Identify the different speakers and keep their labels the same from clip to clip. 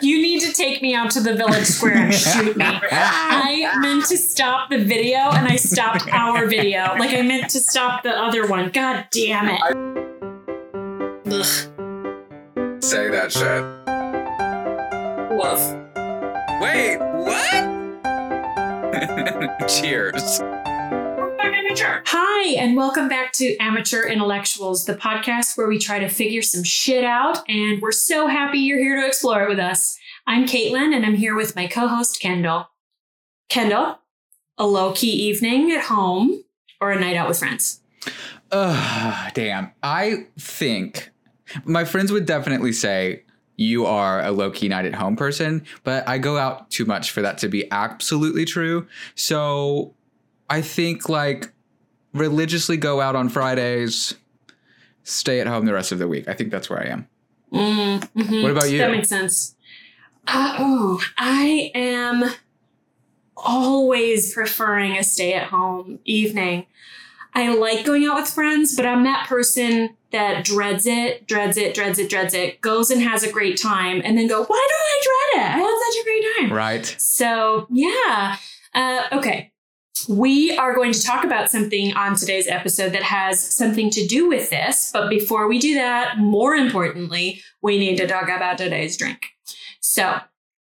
Speaker 1: You need to take me out to the village square and shoot me. I meant to stop the video and I stopped our video. Like I meant to stop the other one. God damn it. Ugh.
Speaker 2: Say that shit.
Speaker 1: Woof.
Speaker 2: Wait, what? Cheers.
Speaker 1: Hi, and welcome back to Amateur Intellectuals, the podcast where we try to figure some shit out, and we're so happy you're here to explore it with us. I'm Caitlin, and I'm here with my co host, Kendall. Kendall, a low key evening at home or a night out with friends?
Speaker 2: Ugh, damn. I think my friends would definitely say you are a low key night at home person, but I go out too much for that to be absolutely true. So I think like religiously go out on Fridays, stay at home the rest of the week. I think that's where I am.
Speaker 1: Mm, mhm.
Speaker 2: What about you?
Speaker 1: That makes sense. Uh, oh, I am always preferring a stay at home evening. I like going out with friends, but I'm that person that dreads it, dreads it, dreads it, dreads it, goes and has a great time, and then go, why don't I dread it? I had such a great time.
Speaker 2: Right.
Speaker 1: So, yeah. Uh, okay. We are going to talk about something on today's episode that has something to do with this. But before we do that, more importantly, we need to talk about today's drink. So,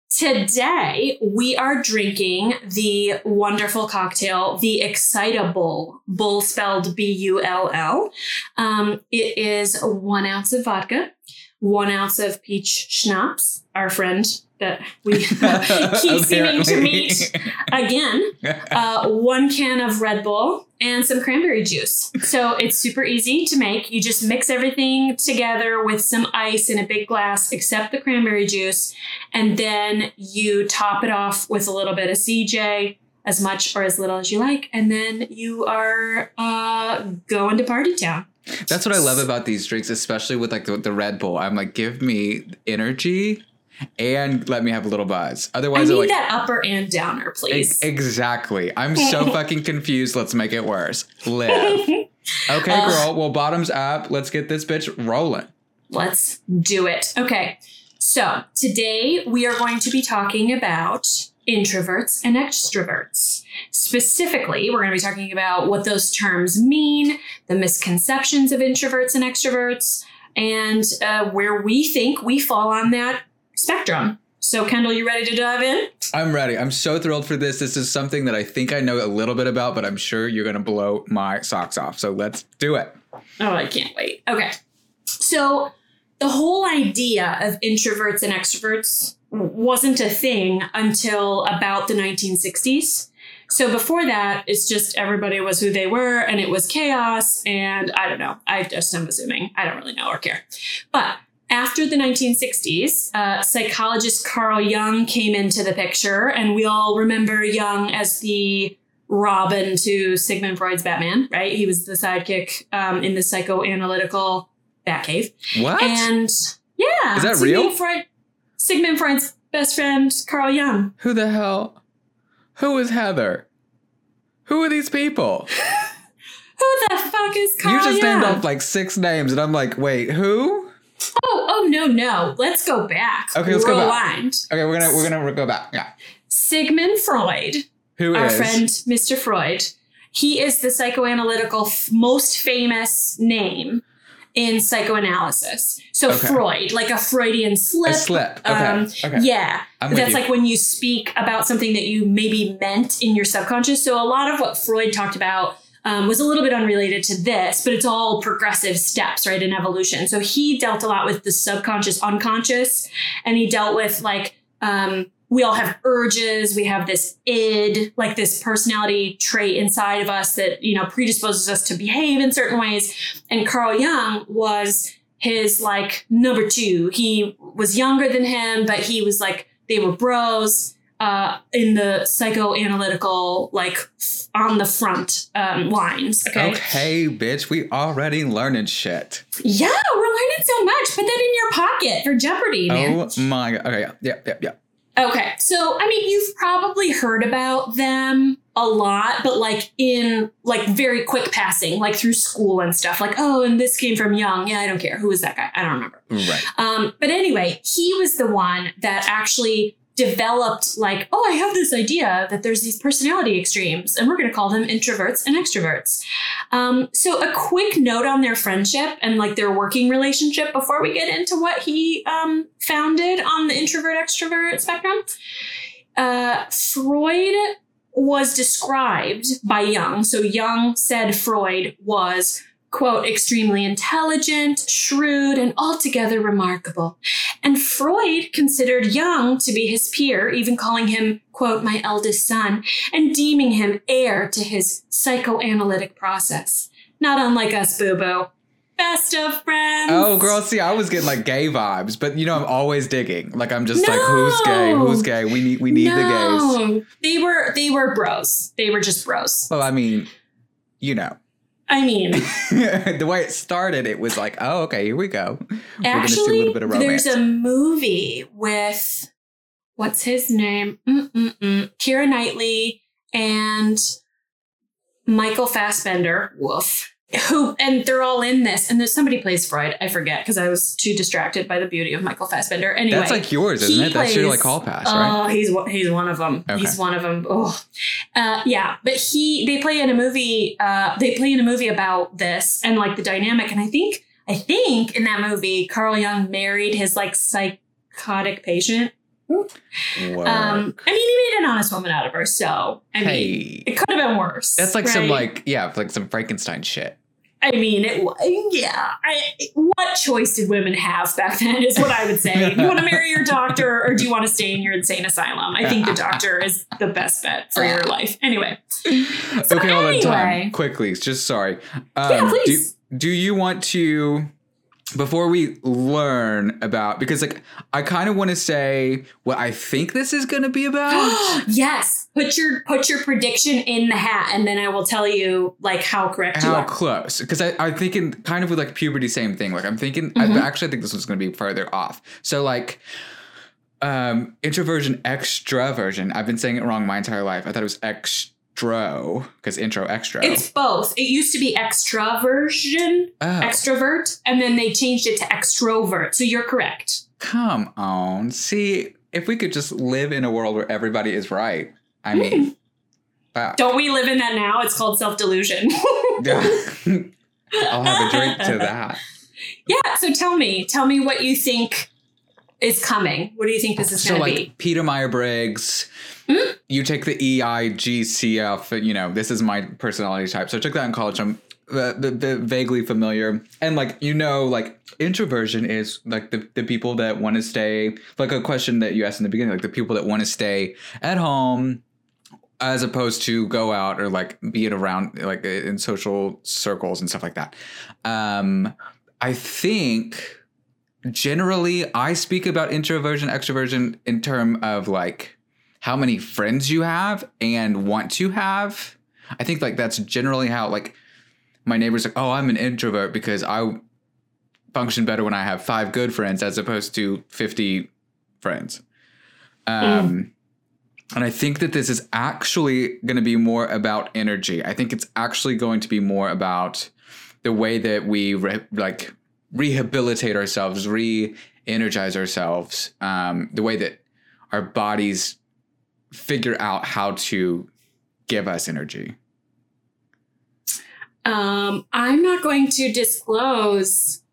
Speaker 1: today we are drinking the wonderful cocktail, the Excitable, bull spelled B U L L. Um, it is one ounce of vodka, one ounce of peach schnapps, our friend that we keep seeming to meet again, uh, one can of Red Bull, and some cranberry juice. So it's super easy to make. You just mix everything together with some ice in a big glass, except the cranberry juice, and then you top it off with a little bit of CJ. As much or as little as you like, and then you are uh, going to party town.
Speaker 2: That's what I love about these drinks, especially with like the, the Red Bull. I'm like, give me energy and let me have a little buzz. Otherwise, I'm like,
Speaker 1: that upper and downer,
Speaker 2: E-
Speaker 1: please.
Speaker 2: Exactly. I'm so fucking confused. Let's make it worse. Live. Okay,
Speaker 1: Uh,
Speaker 2: girl. Well, bottoms up. Let's get this bitch rolling.
Speaker 1: Let's do it. Okay. So today we are going to be talking about introverts and extroverts. Specifically, we're going to be talking about what those terms mean, the misconceptions of introverts and extroverts, and uh, where we think we fall on that spectrum. So, Kendall, you ready to dive in?
Speaker 2: I'm ready. I'm so thrilled for this. This is something that I think I know a little bit about, but I'm sure you're going to blow my socks off. So let's do it.
Speaker 1: Oh, I can't wait. Okay. So, the whole idea of introverts and extroverts wasn't a thing until about the 1960s. So, before that, it's just everybody was who they were and it was chaos. And I don't know. I just am assuming. I don't really know or care. But after the 1960s, uh, psychologist Carl Jung came into the picture, and we all remember Jung as the Robin to Sigmund Freud's Batman, right? He was the sidekick um, in the psychoanalytical Batcave.
Speaker 2: What?
Speaker 1: And yeah,
Speaker 2: Is that
Speaker 1: Sigmund
Speaker 2: real?
Speaker 1: Freud, Sigmund Freud's best friend, Carl Jung.
Speaker 2: Who the hell? Who is Heather? Who are these people?
Speaker 1: Who the fuck is Carl
Speaker 2: you just
Speaker 1: Jung?
Speaker 2: named off like six names, and I'm like, wait, who?
Speaker 1: oh, oh no, no. Let's go back.
Speaker 2: Okay, let's go back. Okay, we're gonna we're gonna go back. Yeah.
Speaker 1: Sigmund Freud
Speaker 2: Who
Speaker 1: our
Speaker 2: is?
Speaker 1: friend Mr. Freud. He is the psychoanalytical f- most famous name in psychoanalysis. So
Speaker 2: Okay.
Speaker 1: Freud, like a Freudian slip.
Speaker 2: A slip. Okay.
Speaker 1: Um,
Speaker 2: okay.
Speaker 1: Yeah,
Speaker 2: I'm
Speaker 1: that's like when you speak about something that you maybe meant in your subconscious. So a lot of what Freud talked about um, was a little bit unrelated to this, but it's all progressive steps, right, in evolution. So he dealt a lot with the subconscious, unconscious, and he dealt with like um, we all have urges. We have this id, like this personality trait inside of us that you know predisposes us to behave in certain ways. And Carl Jung was his like number two. He was younger than him, but he was like they were bros uh, in the psychoanalytical like on the front um, lines. Okay.
Speaker 2: Okay, bitch, we already learning shit.
Speaker 1: Yeah, we're learning so much. Put that in your pocket for Jeopardy, man.
Speaker 2: Oh my god. Okay, yeah, yeah, yeah, yeah.
Speaker 1: Okay, so I mean, you've probably heard about them. a lot, but like in like very quick passing, like through school and stuff. Like, oh, and this came from Jung. Yeah, I don't care. Who is that guy? I don't remember.
Speaker 2: Right.
Speaker 1: Um, but anyway, he was the one that actually developed like, oh, I have this idea that there's these personality extremes, and we're going to call them introverts and extroverts. Um, so a quick note on their friendship and like their working relationship before we get into what he um, founded on the introvert extrovert spectrum. Uh, Freud was described by Jung. So Jung said Freud was, quote, extremely intelligent, shrewd, and altogether remarkable. And Freud considered Jung to be his peer, even calling him, quote, my eldest son, and deeming him heir to his psychoanalytic process. Not unlike us, boo boo best of friends.
Speaker 2: Oh, girl, see, I was getting like gay vibes, but you know, I'm always digging. Like, I'm just no. like, who's gay? Who's gay? We need, we need no. the gays.
Speaker 1: They were, they were bros. They were just bros.
Speaker 2: Well, I mean, you know.
Speaker 1: I mean,
Speaker 2: the way it started, it was like, oh, okay, here we go.
Speaker 1: We're actually, there's a movie with what's his name? Mm-mm-mm. Keira Knightley and Michael Fassbender. Woof who and they're all in this. And there's somebody plays freud i forget because i was too distracted by the beauty of michael fassbender. Anyway
Speaker 2: that's like yours isn't it? Plays, that's your like hall pass right?
Speaker 1: Oh he's he's one of them okay. he's one of them oh. Uh, yeah but he they play in a movie uh, they play in a movie about this and like the dynamic. And i think i think in that movie carl jung married his like psychotic patient. Um, I mean, he made an honest woman out of her, so I hey, mean, it could have been worse.
Speaker 2: That's like right? some like yeah, like some Frankenstein shit.
Speaker 1: I mean, it yeah. I, what choice did women have back then? Is what I would say. Do you want to marry your doctor, or do you want to stay in your insane asylum? I think the doctor is the best bet for your life. Anyway.
Speaker 2: So okay, hold on. Time quickly. Just sorry.
Speaker 1: Um, yeah, please.
Speaker 2: Do, do you want to? before we learn about because like I kind of want to say what I think this is going to be about.
Speaker 1: yes, put your put your prediction in the hat, and then I will tell you like how correct
Speaker 2: how close. Because I I'm thinking kind of with like puberty, same thing. Like I'm thinking mm-hmm. I actually think this one's going to be further off. So like um introversion extraversion i've been saying it wrong my entire life i thought it was extro because intro extra.
Speaker 1: It's both. It used to be extraversion, oh. extrovert, and then they changed it to extrovert. So you're correct.
Speaker 2: Come on. See, if we could just live in a world where everybody is right. I mean,
Speaker 1: wow. Don't we live in that now? It's called self delusion.
Speaker 2: I'll have a drink to that.
Speaker 1: Yeah. So tell me, tell me what you think is coming. What do you think this is so going
Speaker 2: to like
Speaker 1: be?
Speaker 2: Peter Meyer Briggs Mm-hmm. You take the EIGCF, you know, this is my personality type. So I took that in college. I'm uh, the, the vaguely familiar. And like, you know, like introversion is like the, the people that want to stay, like a question that you asked in the beginning, like the people that want to stay at home as opposed to go out or like be around like in social circles and stuff like that. Um, I think generally I speak about introversion, extroversion in term of like how many friends you have and want to have. I think like that's generally how like my neighbors like, oh, I'm an introvert because I function better when I have five good friends as opposed to 50 friends. Um, mm. And I think that this is actually going to be more about energy. I think it's actually going to be more about the way that we re- like rehabilitate ourselves, re-energize ourselves, um, the way that our bodies figure out how to give us energy?
Speaker 1: Um, I'm not going to disclose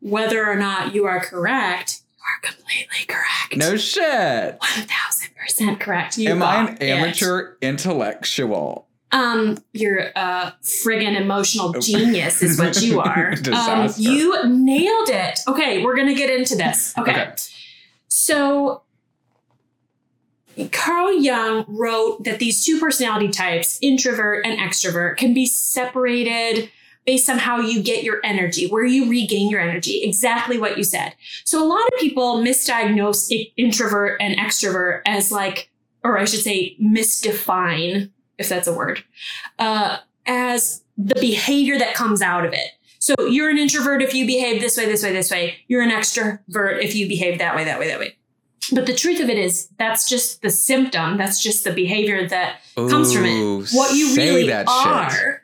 Speaker 1: whether or not you are correct. You are completely correct.
Speaker 2: No shit.
Speaker 1: 1000% correct. You
Speaker 2: Am I an amateur it. intellectual?
Speaker 1: Um, you're a friggin' emotional oh. genius, is what you are. um, you nailed it. Okay, we're gonna get into this. Okay. okay. So Carl Jung wrote that these two personality types, introvert and extrovert, can be separated based on how you get your energy, where you regain your energy, exactly what you said. So a lot of people misdiagnose introvert and extrovert as like, or I should say, misdefine, if that's a word, uh, as the behavior that comes out of it. So you're an introvert if you behave this way, this way, this way. You're an extrovert if you behave that way, that way, that way. But the truth of it is, that's just the symptom. That's just the behavior that comes from it. What you really are,
Speaker 2: shit.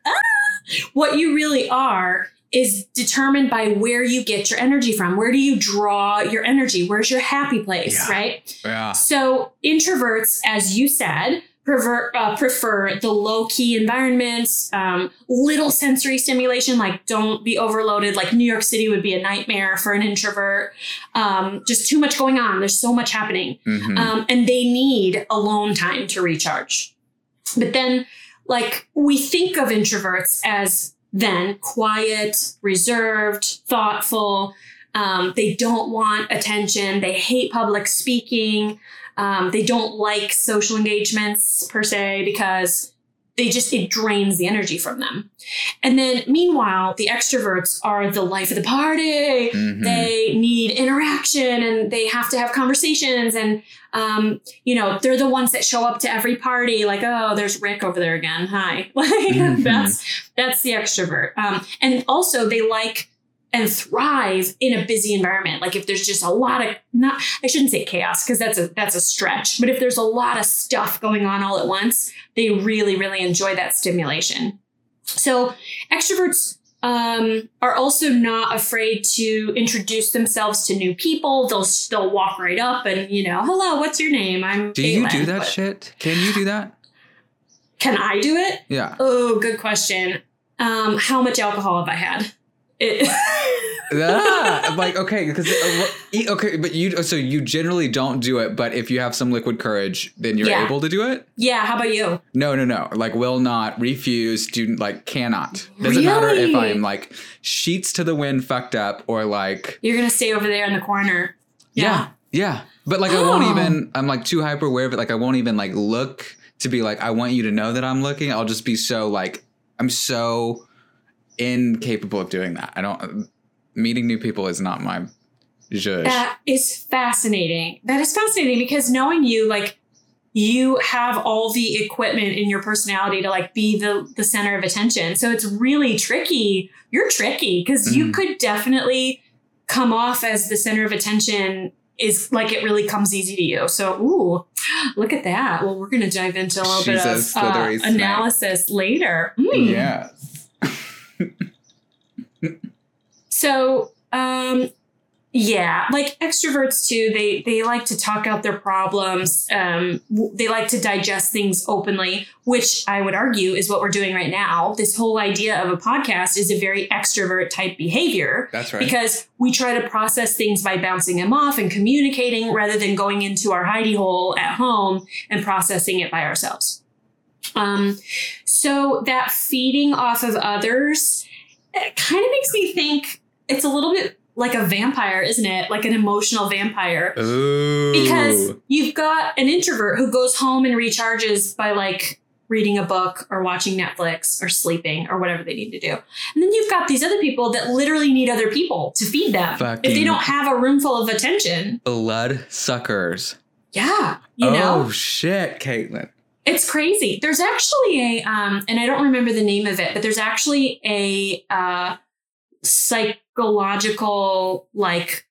Speaker 1: What you really are, is determined by where you get your energy from. Where do you draw your energy? Where's your happy place,
Speaker 2: Yeah.
Speaker 1: right?
Speaker 2: Yeah.
Speaker 1: So introverts, as you said, prefer, uh, prefer the low key environments, um, little sensory stimulation. Like don't be overloaded. Like New York City would be a nightmare for an introvert. Um, just too much going on. There's so much happening,
Speaker 2: Mhm.
Speaker 1: um, and they need alone time to recharge. But then, like we think of introverts as then quiet, reserved, thoughtful. Um, they don't want attention. They hate public speaking. Um, they don't like social engagements per se because they just, it drains the energy from them. And then meanwhile, the extroverts are the life of the party.
Speaker 2: Mhm.
Speaker 1: They need interaction and they have to have conversations. And, um, you know, they're the ones that show up to every party like, oh, there's Rick over there again. Hi. Like
Speaker 2: Mhm.
Speaker 1: that's, that's the extrovert. Um, and also they like and thrive in a busy environment. Like if there's just a lot of not I shouldn't say chaos because that's a that's a stretch, but if there's a lot of stuff going on all at once, they really really enjoy that stimulation. So extroverts um, are also not afraid to introduce themselves to new people. They'll they'll walk right up and you know, hello, what's your name? I'm.
Speaker 2: Do you do that shit? Can you do that?
Speaker 1: Can I do it?
Speaker 2: Yeah.
Speaker 1: Oh, good question. Um, how much alcohol have I had? It-
Speaker 2: ah, like okay, because okay, but you so you generally don't do it, but if you have some liquid courage, then you're
Speaker 1: Yeah.
Speaker 2: able to do it.
Speaker 1: yeah. How about you?
Speaker 2: No, no, no. Like will not, refuse, do like cannot. Doesn't matter if I'm like sheets to the wind, fucked up, or like
Speaker 1: You're gonna stay over there in the corner.
Speaker 2: yeah, yeah. But like I won't
Speaker 1: Oh.
Speaker 2: even. I'm like too hyper aware of it. Like I won't even like look to be like I want you to know that I'm looking. I'll just be so like I'm so incapable of doing that. I don't. Meeting new people is not my zhuzh.
Speaker 1: That is fascinating. That is fascinating because knowing you, like, you have all the equipment in your personality to like be the the center of attention. So it's really tricky. You're tricky because you
Speaker 2: Mhm.
Speaker 1: could definitely come off as the center of attention is like it really comes easy to you. So, ooh, look at that. Well, we're going to dive into a little
Speaker 2: She's
Speaker 1: bit of uh, analysis later. Mm.
Speaker 2: Yes.
Speaker 1: So, um, yeah, like extroverts too, they they like to talk out their problems. Um, they like to digest things openly, which I would argue is what we're doing right now. This whole idea of a podcast is a very extrovert type behavior
Speaker 2: That's right.
Speaker 1: because we try to process things by bouncing them off and communicating rather than going into our hidey hole at home and processing it by ourselves. Um, so that feeding off of others it kind of makes me think it's a little bit like a vampire, isn't it? Like an emotional vampire.
Speaker 2: Ooh.
Speaker 1: Because you've got an introvert who goes home and recharges by like reading a book or watching Netflix or sleeping or whatever they need to do. And then you've got these other people that literally need other people to feed them. if they don't have a room full of attention,
Speaker 2: blood suckers.
Speaker 1: yeah, you
Speaker 2: oh
Speaker 1: know,
Speaker 2: shit, Caitlin.
Speaker 1: It's crazy. There's actually a, um, and I don't remember the name of it, but there's actually a uh, psychological, like,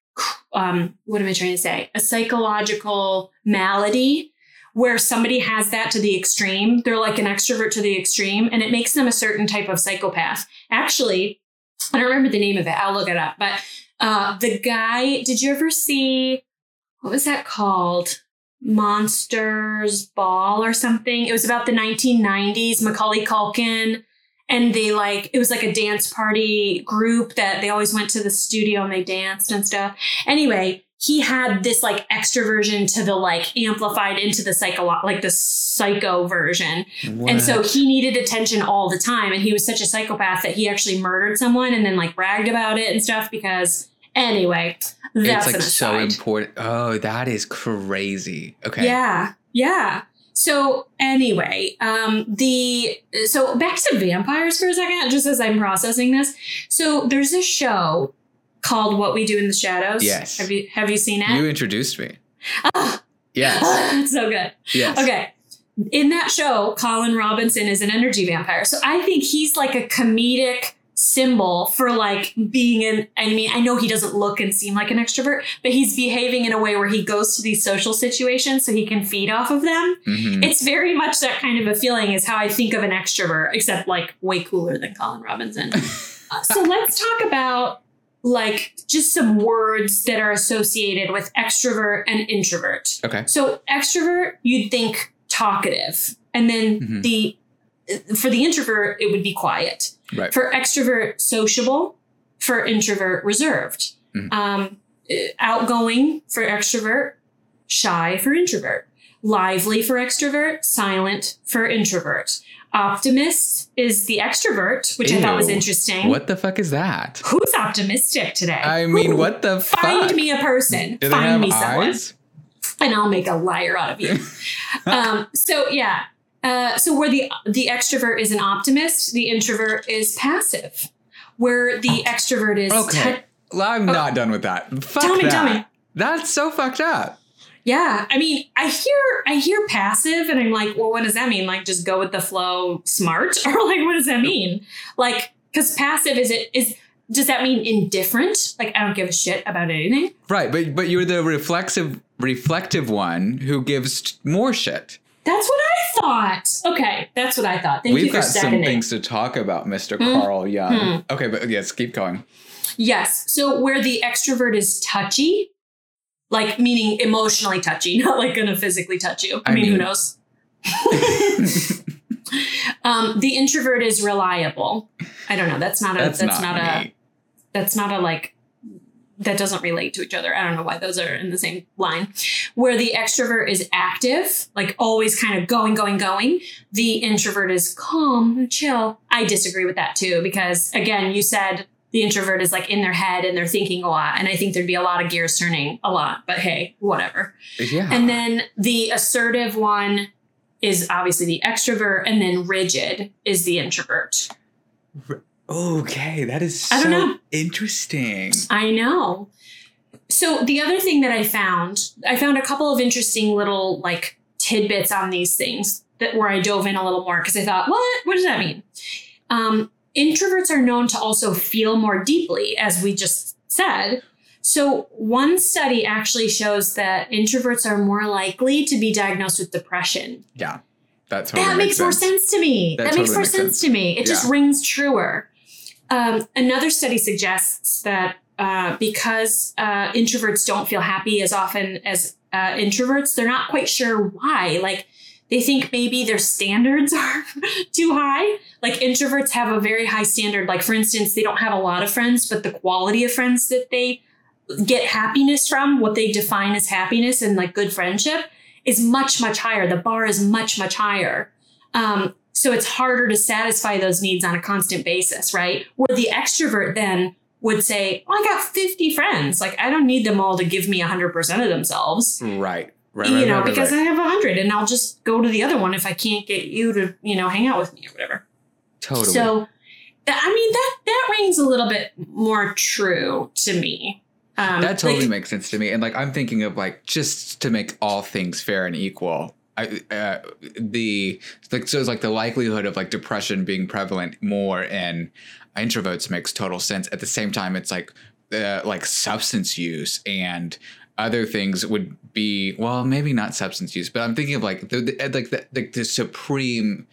Speaker 1: um, what am I trying to say? A psychological malady where somebody has that to the extreme. They're like an extrovert to the extreme, and it makes them a certain type of psychopath. Actually, I don't remember the name of it. I'll look it up. But uh, the guy, did you ever see what was that called? Monsters Ball or something. It was about the 1990s, Macaulay Culkin. And they like, it was like a dance party group that they always went to the studio and they danced and stuff. Anyway, he had this like extroversion to the like amplified into the psycho, like the psycho version. And so he needed attention all the time. And he was such a psychopath that he actually murdered someone and then like bragged about it and stuff because, anyway, that's
Speaker 2: it's like so important. Oh, that is crazy. Okay.
Speaker 1: Yeah, yeah. So anyway, um, the so back to vampires for a second, just as I'm processing this. So there's a show called What We Do in the Shadows.
Speaker 2: Yes.
Speaker 1: Have you have you seen it?
Speaker 2: You introduced me.
Speaker 1: Ah,
Speaker 2: Yes.
Speaker 1: it's so good.
Speaker 2: Yes.
Speaker 1: Okay. In that show, Colin Robinson is an energy vampire. So I think he's like a comedic symbol for like being an I mean, I know he doesn't look and seem like an extrovert, but he's behaving in a way where he goes to these social situations so he can feed off of them.
Speaker 2: Mhm.
Speaker 1: It's very much that kind of a feeling is how I think of an extrovert, except like way cooler than Colin Robinson. Uh, so let's talk about like just some words that are associated with extrovert and introvert.
Speaker 2: Okay.
Speaker 1: So extrovert, you'd think talkative, and then
Speaker 2: Mhm.
Speaker 1: the for the introvert, it would be quiet.
Speaker 2: Right.
Speaker 1: For extrovert, sociable. For introvert, reserved.
Speaker 2: Mhm.
Speaker 1: Um, outgoing for extrovert, shy for introvert. Lively for extrovert, silent for introvert. Optimist is the extrovert, which I thought was interesting.
Speaker 2: What the fuck is that?
Speaker 1: Who's optimistic today?
Speaker 2: I mean,
Speaker 1: Who?
Speaker 2: what the
Speaker 1: Find me a person.
Speaker 2: Do
Speaker 1: Find me someone
Speaker 2: eyes?
Speaker 1: and I'll make a liar out of you. um, so yeah. Uh, so where the the extrovert is an optimist, the introvert is passive. Where the extrovert is
Speaker 2: Okay.
Speaker 1: te-
Speaker 2: I'm not done with that. Fuck
Speaker 1: Tell me,
Speaker 2: that.
Speaker 1: tell me.
Speaker 2: That's so fucked up.
Speaker 1: yeah. I mean, I hear I hear passive, and I'm like, well, what does that mean? Like, just go with the flow, smart, or like, what does that mean? Like, because passive is it is does that mean indifferent? Like, I don't give a shit about anything.
Speaker 2: Right, but but you're the reflexive reflective one who gives more shit.
Speaker 1: That's what I thought. Okay, that's what I thought. Thank you
Speaker 2: We've
Speaker 1: for
Speaker 2: got some
Speaker 1: seconding.
Speaker 2: things to talk about, Mr.
Speaker 1: Hmm.
Speaker 2: Carl Jung.
Speaker 1: Hmm.
Speaker 2: Okay, but yes, keep going.
Speaker 1: Yes. So where the extrovert is touchy, like meaning emotionally touchy, not like gonna physically touch you. I,
Speaker 2: I
Speaker 1: mean, who knows? um, the introvert is reliable. I don't know. That's not a.
Speaker 2: That's,
Speaker 1: That's,
Speaker 2: not,
Speaker 1: not, a. That's not a like. That doesn't relate to each other. I don't know why those are in the same line. Where the extrovert is active, like always kind of going, going, going. The introvert is calm and chill. I disagree with that too, because again, you said the introvert is like in their head and they're thinking a lot. And I think there'd be a lot of gears turning a lot, but hey, whatever.
Speaker 2: Yeah.
Speaker 1: And then the assertive one is obviously the extrovert, and then rigid is the introvert.
Speaker 2: Okay, that is so
Speaker 1: I don't know.
Speaker 2: interesting.
Speaker 1: I know. So the other thing that I found, I found a couple of interesting little like tidbits on these things that where I dove in a little more because I thought, what? What does that mean? Um, introverts are known to also feel more deeply, as we just said. So one study actually shows that introverts are more likely to be diagnosed with depression.
Speaker 2: Yeah, that totally
Speaker 1: that makes, more sense to me.
Speaker 2: That
Speaker 1: That, makes more
Speaker 2: makes
Speaker 1: sense,
Speaker 2: sense.
Speaker 1: to me. It just rings truer. Um, another study suggests that uh, because uh, introverts don't feel happy as often as uh, introverts, they're not quite sure why. Like they think maybe their standards are too high. Like introverts have a very high standard. Like for instance, they don't have a lot of friends, but the quality of friends that they get happiness from, what they define as happiness and like good friendship, is much much higher. The bar is much much higher. Um, so it's harder to satisfy those needs on a constant basis, right? Where the extrovert then would say, "Oh, I got 50 friends. Like I don't need them all to give me 100% of themselves."
Speaker 2: Right. Right.
Speaker 1: you
Speaker 2: right,
Speaker 1: know,
Speaker 2: right,
Speaker 1: because. I have a 100 and I'll just go to the other one if I can't get you to, you know, hang out with me or whatever.
Speaker 2: totally.
Speaker 1: So I mean that that rings a little bit more true to me. Um,
Speaker 2: that totally
Speaker 1: like-
Speaker 2: makes sense to me. And like I'm thinking of like just to make all things fair and equal. I, uh, the like so it's like the likelihood of like depression being prevalent more in introverts makes total sense. At the same time, it's like uh, like substance use and other things would be well maybe not substance use, but I'm thinking of like the, the like the, the, the supreme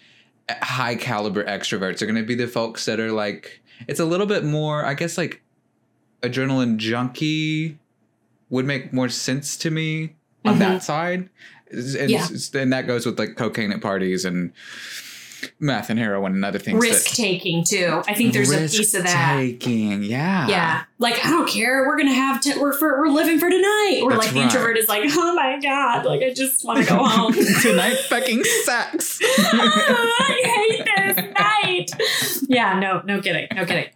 Speaker 2: uh, high caliber extroverts are going to be the folks that are like it's a little bit more I guess like adrenaline junkie would make more sense to me on
Speaker 1: Mhm.
Speaker 2: that side. And,
Speaker 1: Yeah.
Speaker 2: and that goes with like cocaine at parties and meth and heroin and other things.
Speaker 1: Risk taking too. I think there's a piece of that.
Speaker 2: Risk taking, yeah.
Speaker 1: Yeah, like I don't care. We're gonna have to. We're for, we're living for tonight. Or like the
Speaker 2: right.
Speaker 1: introvert is like, oh my god, like I just want to go home.
Speaker 2: Tonight fucking sex.
Speaker 1: I hate this night. Yeah, no, no kidding, no kidding.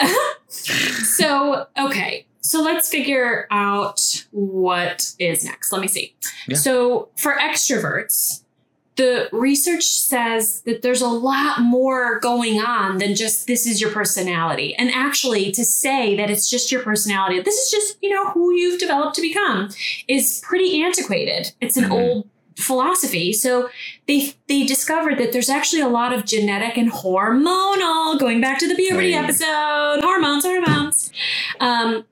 Speaker 1: so okay, so let's figure out what is next. Let me see.
Speaker 2: Yeah.
Speaker 1: So for extroverts, the research says that there's a lot more going on than just this is your personality. And actually, to say that it's just your personality, this is just, you know, who you've developed to become, is pretty antiquated. It's an
Speaker 2: Mhm.
Speaker 1: old philosophy. So they they discovered that there's actually a lot of genetic and hormonal. Going back to the puberty
Speaker 2: Hey.
Speaker 1: episode, hormones, hormones. Um,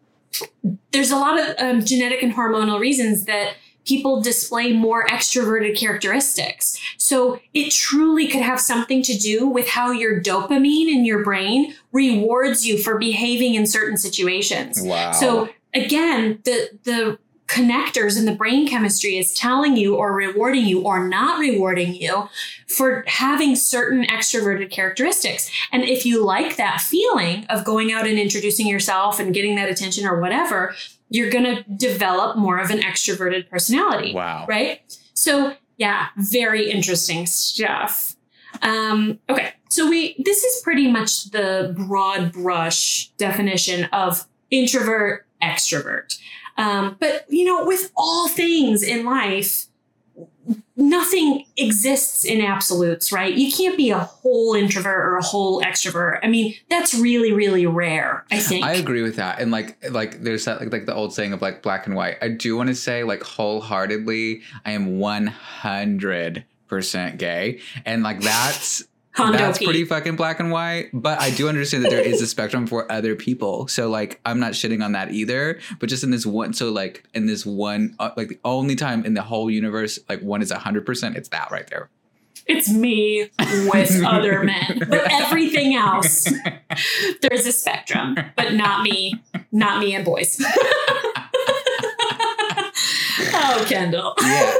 Speaker 1: there's a lot of um, genetic and hormonal reasons that people display more extroverted characteristics. So it truly could have something to do with how your dopamine in your brain rewards you for behaving in certain situations.
Speaker 2: Wow.
Speaker 1: So again, the the connectors in the brain chemistry is telling you or rewarding you or not rewarding you for having certain extroverted characteristics. And if you like that feeling of going out and introducing yourself and getting that attention or whatever, you're going to develop more of an extroverted personality
Speaker 2: wow.
Speaker 1: right? So yeah, very interesting stuff. Um, okay, so we this is pretty much the broad brush definition of introvert extrovert. Um, but you know, with all things in life, nothing exists in absolutes, right? You can't be a whole introvert or a whole extrovert. I mean, that's really, really rare. I think.
Speaker 2: I agree with that. And like like there's that like, like the old saying of like black and white. I do want to say like wholeheartedly I am 100% gay and like that's that's
Speaker 1: Hondoki.
Speaker 2: pretty fucking black and white, but I do understand that there is a spectrum for other people. So like I'm not shitting on that either, but just in this one so like in this one uh, like the only time in the whole universe like one is 100%, it's that right there.
Speaker 1: It's me with other men. But everything else, there's a spectrum, but not me, not me and boys. oh, Kendall.
Speaker 2: Yeah.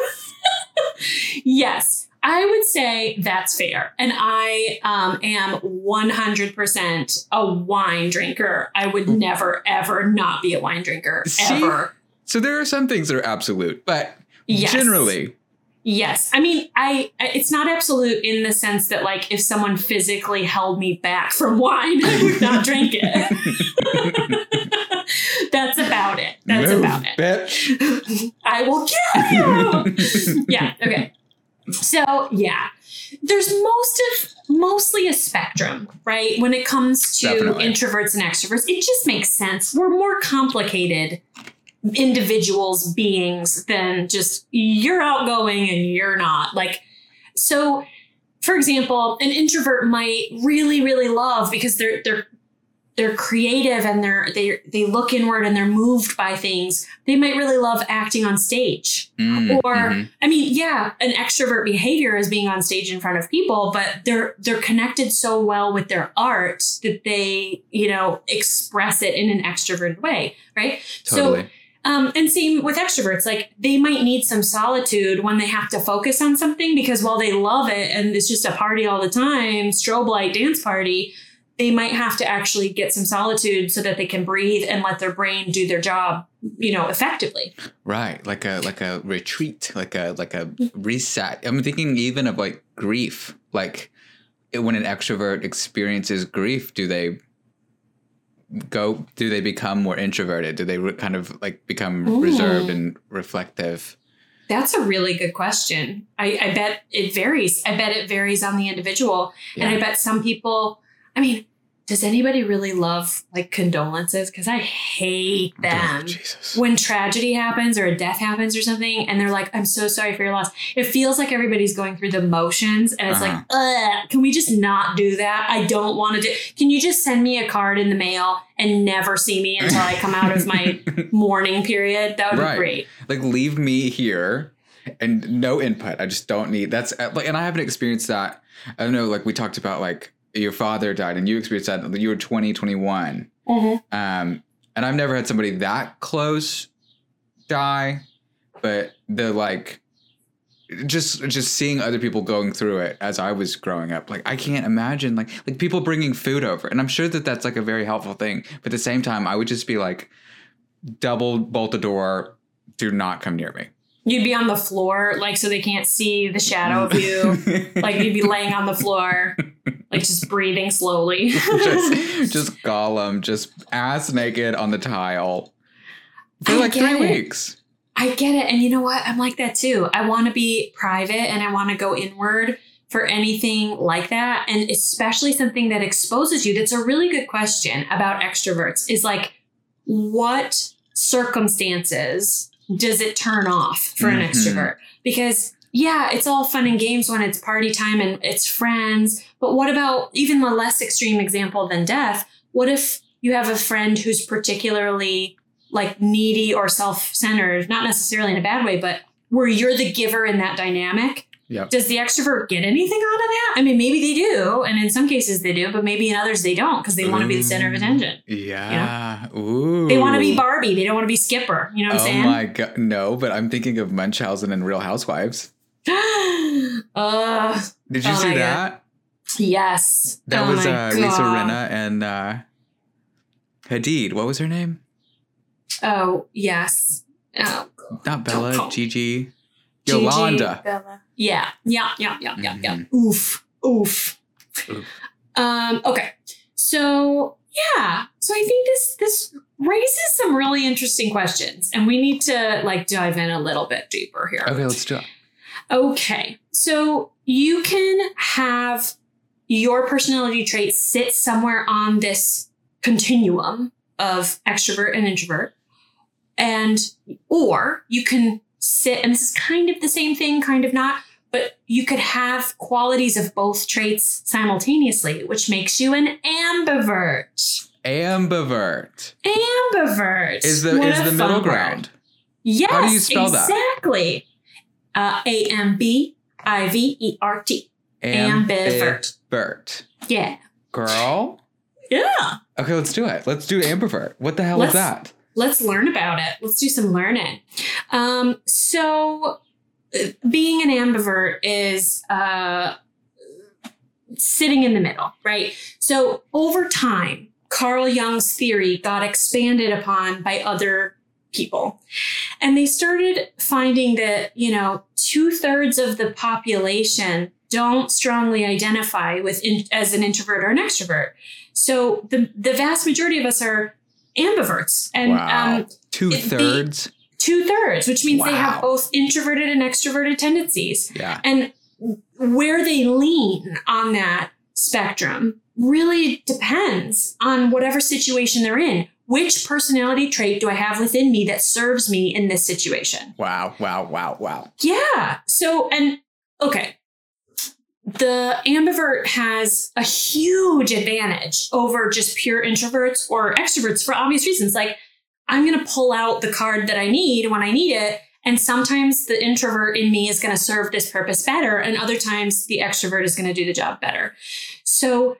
Speaker 1: Yes, I would say that's fair. And I um, am 100% a wine drinker. I would never, ever not be a wine drinker,
Speaker 2: See?
Speaker 1: ever.
Speaker 2: So there are some things that are absolute, but
Speaker 1: Yes.
Speaker 2: generally
Speaker 1: Yes. I mean, I it's not absolute in the sense that like if someone physically held me back from wine, I would not drink it. That's about it. That's
Speaker 2: move,
Speaker 1: about it.
Speaker 2: bitch.
Speaker 1: I will kill you. yeah, okay. So, yeah. There's most of mostly a spectrum, right? When it comes to
Speaker 2: Definitely.
Speaker 1: introverts and extroverts, it just makes sense. We're more complicated individuals, beings than just you're outgoing and you're not. Like, so for example, an introvert might really, really love because they're they're they're creative and they're they they look inward and they're moved by things. They might really love acting on stage.
Speaker 2: Mm,
Speaker 1: Or
Speaker 2: mhm.
Speaker 1: I mean, yeah, an extrovert behavior is being on stage in front of people, but they're they're connected so well with their art that they, you know, express it in an extroverted way, right?
Speaker 2: totally.
Speaker 1: So um, and same with extroverts, like they might need some solitude when they have to focus on something because while they love it and it's just a party all the time, strobe light dance party, they might have to actually get some solitude so that they can breathe and let their brain do their job, you know, effectively.
Speaker 2: Right, like a like a retreat, like a like a mm-hmm. reset. I'm thinking even of like grief. Like when an extrovert experiences grief, do they go? Do they become more introverted? Do they re- kind of like become
Speaker 1: Ooh.
Speaker 2: reserved and reflective?
Speaker 1: That's a really good question. I, I bet it varies. I bet it varies on the individual. And I bet some people, I mean, does anybody really love like condolences? Because I hate
Speaker 2: Oh,
Speaker 1: them.
Speaker 2: Jesus.
Speaker 1: when tragedy happens or a death happens or something and they're like i'm so sorry for your loss it feels like everybody's going through the motions and it's like uh-huh. Ugh, can we just not do that i don't want to do can you just send me a card in the mail and never see me until i come out of my mourning period that would
Speaker 2: Right.
Speaker 1: be great
Speaker 2: like leave me here and no input i just don't need that's like and i haven't experienced that i don't know like we talked about like your father died and you experienced that you were 20 21 um and i've never had somebody that close die but the like just just seeing other people going through it as i was growing up like i can't imagine like like people bringing food over. And i'm sure that that's like a very helpful thing but at the same time i would just be like double bolt the door do not come near me
Speaker 1: you'd be on the floor like so they can't see the shadow of you like you'd be laying on the floor like just breathing slowly
Speaker 2: just just Gollum, just ass naked on the tile for
Speaker 1: I
Speaker 2: like three
Speaker 1: it.
Speaker 2: weeks.
Speaker 1: I get it. And you know what? I'm like that too. I want to be private and I want to go inward for anything like that. And especially something that exposes you. That's a really good question about extroverts is like, what circumstances does it turn off for an
Speaker 2: Mhm.
Speaker 1: extrovert? Because yeah, it's all fun and games when it's party time and it's friends. But what about even the less extreme example than death? What if you have a friend who's particularly like needy or self centered, not necessarily in a bad way, but where you're the giver in that dynamic?
Speaker 2: Yep.
Speaker 1: Does the extrovert get anything out of that? I mean, maybe they do, and in some cases they do, but maybe in others they don't because they want to be the center of attention.
Speaker 2: Yeah. Ooh.
Speaker 1: They want to be Barbie. They don't want to be Skipper. You know what I'm saying?
Speaker 2: Oh my god, no! But I'm thinking of Munchausen and Real Housewives.
Speaker 1: uh,
Speaker 2: Did you
Speaker 1: Oh
Speaker 2: see
Speaker 1: my God.
Speaker 2: that?
Speaker 1: yes.
Speaker 2: That
Speaker 1: Oh
Speaker 2: was
Speaker 1: my
Speaker 2: uh, Lisa Rinna and uh, Hadid. What was her name?
Speaker 1: Oh yes. Oh,
Speaker 2: Not Bella.
Speaker 1: Don't-
Speaker 2: Gigi.
Speaker 1: Gigi,
Speaker 2: Yolanda.
Speaker 1: Bella. Yeah. Yeah. Yeah. Yeah. Yeah. Yeah.
Speaker 2: Mhm.
Speaker 1: Oof. Oof.
Speaker 2: Oof.
Speaker 1: Um. Okay. So yeah. So I think this this raises some really interesting questions, and we need to like dive in a little bit deeper here.
Speaker 2: Okay, let's do it.
Speaker 1: Okay. So you can have your personality traits sit somewhere on this continuum of extrovert and introvert. And, or you can sit, and this is kind of the same thing, kind of not, but you could have qualities of both traits simultaneously, which makes you an ambivert.
Speaker 2: Ambivert
Speaker 1: Ambivert
Speaker 2: is the
Speaker 1: What
Speaker 2: is the middle ground.
Speaker 1: Yes.
Speaker 2: How do you spell that?
Speaker 1: Exactly. Uh, A M B I V E R T. Ambivert.
Speaker 2: Ambivert.
Speaker 1: Yeah.
Speaker 2: Girl.
Speaker 1: Yeah.
Speaker 2: Okay, let's do it. Let's do ambivert. What the hell is
Speaker 1: Let's-
Speaker 2: that?
Speaker 1: Let's learn about it. Let's do some learning. Um, so, being an ambivert is uh, sitting in the middle, right? So, over time, Carl Jung's theory got expanded upon by other people. And they started finding that, you know, two thirds of the population don't strongly identify with in, as an introvert or an extrovert. So the the vast majority of us are ambiverts, and
Speaker 2: wow.
Speaker 1: um,
Speaker 2: Two thirds.
Speaker 1: Two thirds, which means they have both introverted and extroverted tendencies.
Speaker 2: yeah.
Speaker 1: And where they lean on that spectrum really depends on whatever situation they're in. Which personality trait do I have within me that serves me in this situation?
Speaker 2: Wow. Wow. Wow. Wow.
Speaker 1: Yeah. So, and okay. The ambivert has a huge advantage over just pure introverts or extroverts for obvious reasons. Like, I'm going to pull out the card that I need when I need it. And sometimes the introvert in me is going to serve this purpose better. And other times the extrovert is going to do the job better. So,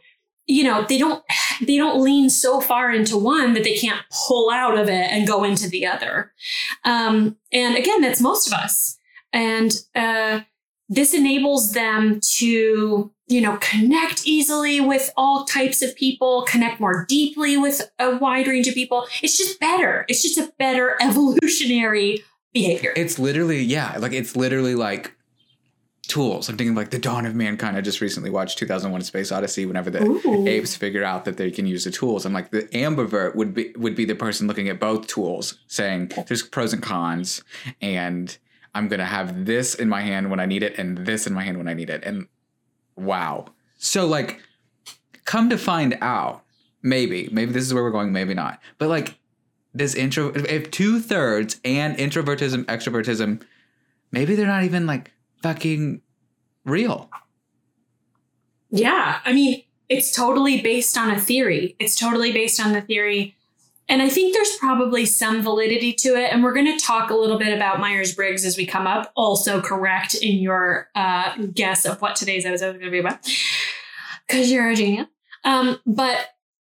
Speaker 1: you know, they don't, they don't lean so far into one that they can't pull out of it and go into the other. Um, and again, that's most of us. And, uh, this enables them to you know connect easily with all types of people connect more deeply with a wide range of people it's just better it's just a better evolutionary behavior
Speaker 2: It's literally yeah. Like it's literally like tools. I'm thinking like the dawn of mankind. I just recently watched 2001: Space Odyssey. Whenever the
Speaker 1: Ooh.
Speaker 2: apes figure out that they can use the tools, I'm like the ambivert would be would be the person looking at both tools, saying there's pros and cons, and I'm gonna have this in my hand when I need it, and this in my hand when I need it, and wow. So like, come to find out, maybe maybe this is where we're going, maybe not, but like this intro if two thirds and introvertism extrovertism maybe they're not even like fucking real
Speaker 1: Yeah, I mean, it's totally based on a theory. It's totally based on the theory. And I think there's probably some validity to it. And we're going to talk a little bit about Myers Briggs as we come up. Also, correct in your uh, guess of what today's episode is going to be about, because you're a genius. Um, but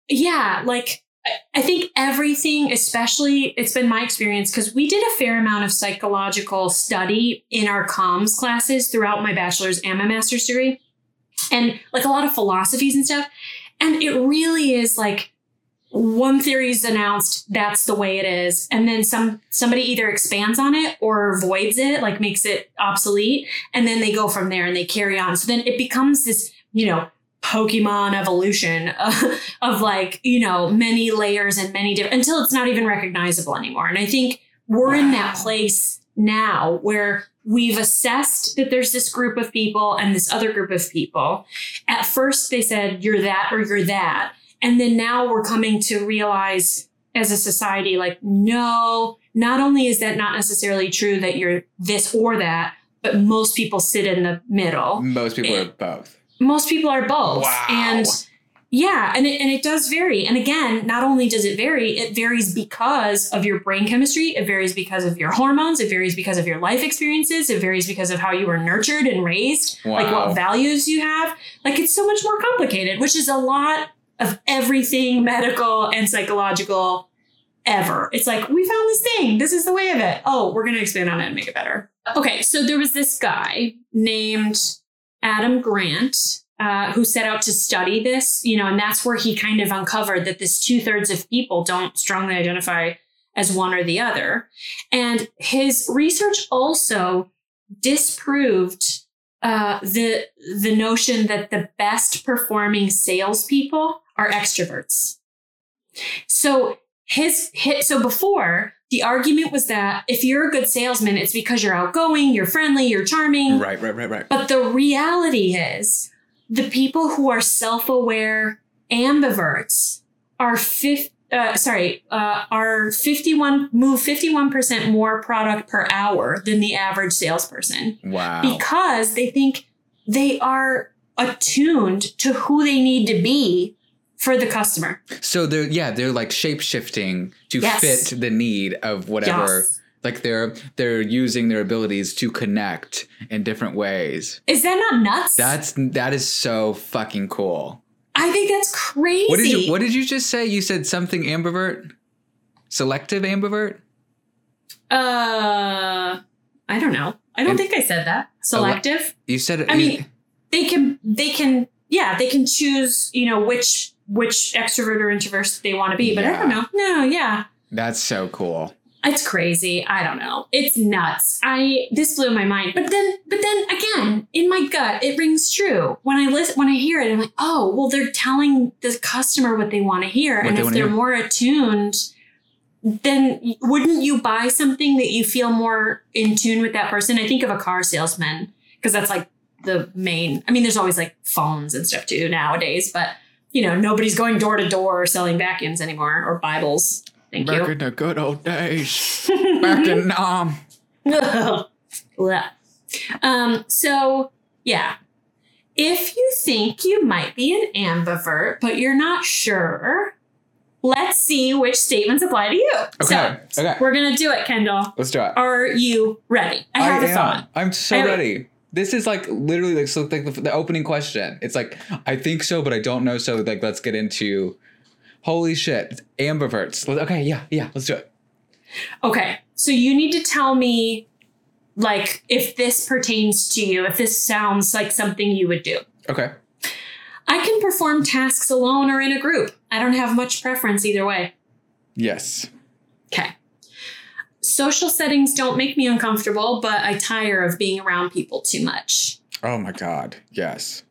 Speaker 1: yeah, like I- I think everything, especially it's been my experience because we did a fair amount of psychological study in our comms classes throughout my bachelor's and my master's degree and like a lot of philosophies and stuff. And it really is like one theory is announced, that's the way it is, and then some somebody either expands on it or voids it, like makes it obsolete, and then they go from there and they carry on. So then it becomes this, you know, Pokemon evolution of, of like, you know, many layers and many different until it's not even recognizable anymore. And I think we're in that place now where we've assessed that there's this group of people and this other group of people. At first, they said, you're that or you're that. And then now we're coming to realize as a society, like, no, not only is that not necessarily true that you're this or that, but most people sit in the middle.
Speaker 2: Most people
Speaker 1: Eh.
Speaker 2: are both.
Speaker 1: Most people are both.
Speaker 2: Wow.
Speaker 1: And yeah, and it, and it does vary. And again, not only does it vary, it varies because of your brain chemistry, it varies because of your hormones, it varies because of your life experiences, it varies because of how you were nurtured and raised, like what values you have. Like it's so much more complicated, which is a lot of everything medical and psychological ever. It's like, we found this thing. This is the way of it. Oh, we're going to expand on it and make it better. Okay, so there was this guy named Adam Grant uh, who set out to study this, you know, and that's where he kind of uncovered that this two thirds of people don't strongly identify as one or the other. And his research also disproved uh, the the notion that the best performing salespeople are extroverts. So his hit so before the argument was that if you're a good salesman, it's because you're outgoing, you're friendly, you're charming.
Speaker 2: Right, right, right, right.
Speaker 1: But the reality is the people who are self-aware ambiverts are fif- uh, sorry, uh, are 51 move 51% more product per hour than the average salesperson
Speaker 2: Wow.
Speaker 1: because they think they are attuned to who they need to be for the customer.
Speaker 2: So they're yeah, they're like shape shifting to
Speaker 1: Yes.
Speaker 2: fit the need of whatever.
Speaker 1: Yes.
Speaker 2: Like they're they're using their abilities to connect in different ways.
Speaker 1: Is that not nuts?
Speaker 2: That's that is so fucking cool.
Speaker 1: I think that's crazy.
Speaker 2: What did you What did you just say? You said something ambivert, selective ambivert.
Speaker 1: Uh, I don't know. I don't
Speaker 2: And-
Speaker 1: think I said that. Selective.
Speaker 2: You said it.
Speaker 1: I mean, they can. They can. Yeah, they can choose. You know which which extrovert or introvert they want to be. But I don't know. No. Yeah.
Speaker 2: that's so cool.
Speaker 1: It's crazy. I don't know. It's nuts. I this blew my mind. But then but then again, in my gut, it rings true. When I listen when I hear it, I'm like, oh, well, they're telling the customer what they want to hear.
Speaker 2: What
Speaker 1: and
Speaker 2: they
Speaker 1: if they're
Speaker 2: hear.
Speaker 1: more attuned, then wouldn't you buy something that you feel more in tune with that person? I think of a car salesman, because that's like the main I mean, there's always like phones and stuff too nowadays, but you know, nobody's going door to door selling vacuums anymore or Bibles. Thank
Speaker 2: Back
Speaker 1: you.
Speaker 2: in the good old days. Back in um.
Speaker 1: Um, so yeah. If you think you might be an ambivert, but you're not sure, let's see which statements apply to you.
Speaker 2: Okay.
Speaker 1: So
Speaker 2: okay.
Speaker 1: we're gonna do it, Kendall.
Speaker 2: Let's do it.
Speaker 1: Are you ready? I have a
Speaker 2: am.
Speaker 1: thought.
Speaker 2: I'm so
Speaker 1: I-
Speaker 2: ready. This is like literally like so like the, the opening question. It's like I think so, but I don't know. So like let's get into. Holy shit, ambiverts. Okay, yeah, yeah, let's do it.
Speaker 1: Okay. So you need to tell me like if this pertains to you, if this sounds like something you would do.
Speaker 2: Okay.
Speaker 1: I can perform tasks alone or in a group. I don't have much preference either way.
Speaker 2: Yes.
Speaker 1: Okay. Social settings don't make me uncomfortable, but I tire of being around people too much.
Speaker 2: Oh my god. Yes.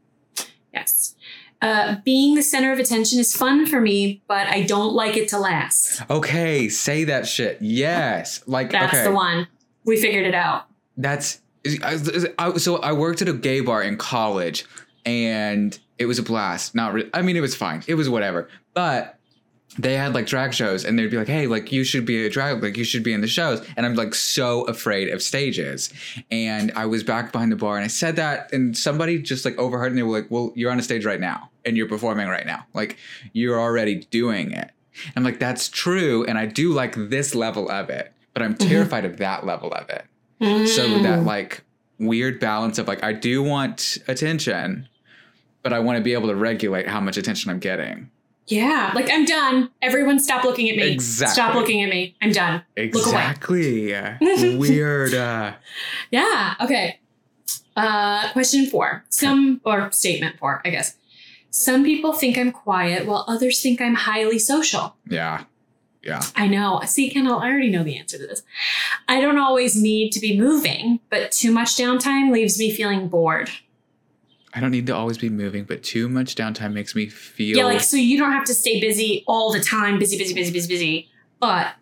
Speaker 1: Yes. Uh, being the center of attention is fun for me, but I don't like it to last.
Speaker 2: Okay, say that shit. Yes. Like
Speaker 1: That's
Speaker 2: okay.
Speaker 1: the one. We figured it out.
Speaker 2: That's I, I, so I worked at a gay bar in college, and it was a blast. Not really. I mean, it was fine. It was whatever. But they had like drag shows, and they'd be like, "Hey, like you should be a drag, like you should be in the shows." And I'm like so afraid of stages. And I was back behind the bar, and I said that, and somebody just like overheard, and they were like, "Well, you're on a stage right now, and you're performing right now. Like you're already doing it." I'm like, "That's true, and I do like this level of it." But I'm terrified of that level of it so that
Speaker 1: Mm.
Speaker 2: like weird balance of like I do want attention, but I want to be able to regulate how much attention I'm getting.
Speaker 1: Yeah, like I'm done. Everyone, stop looking at me.
Speaker 2: Exactly.
Speaker 1: Stop looking at me. I'm done. away.
Speaker 2: Exactly. weird. Uh,
Speaker 1: Yeah. Okay. Uh, question four. Some or statement four, I guess. Some people think I'm quiet, while others think I'm highly social.
Speaker 2: yeah. Yeah.
Speaker 1: I know. See, Kendall, I already know the answer to this. I don't always need to be moving, but too much downtime leaves me feeling bored.
Speaker 2: I don't need to always be moving, but too much downtime makes me feel
Speaker 1: Yeah, like so you don't have to stay busy all the time, busy, busy, busy, busy, busy. But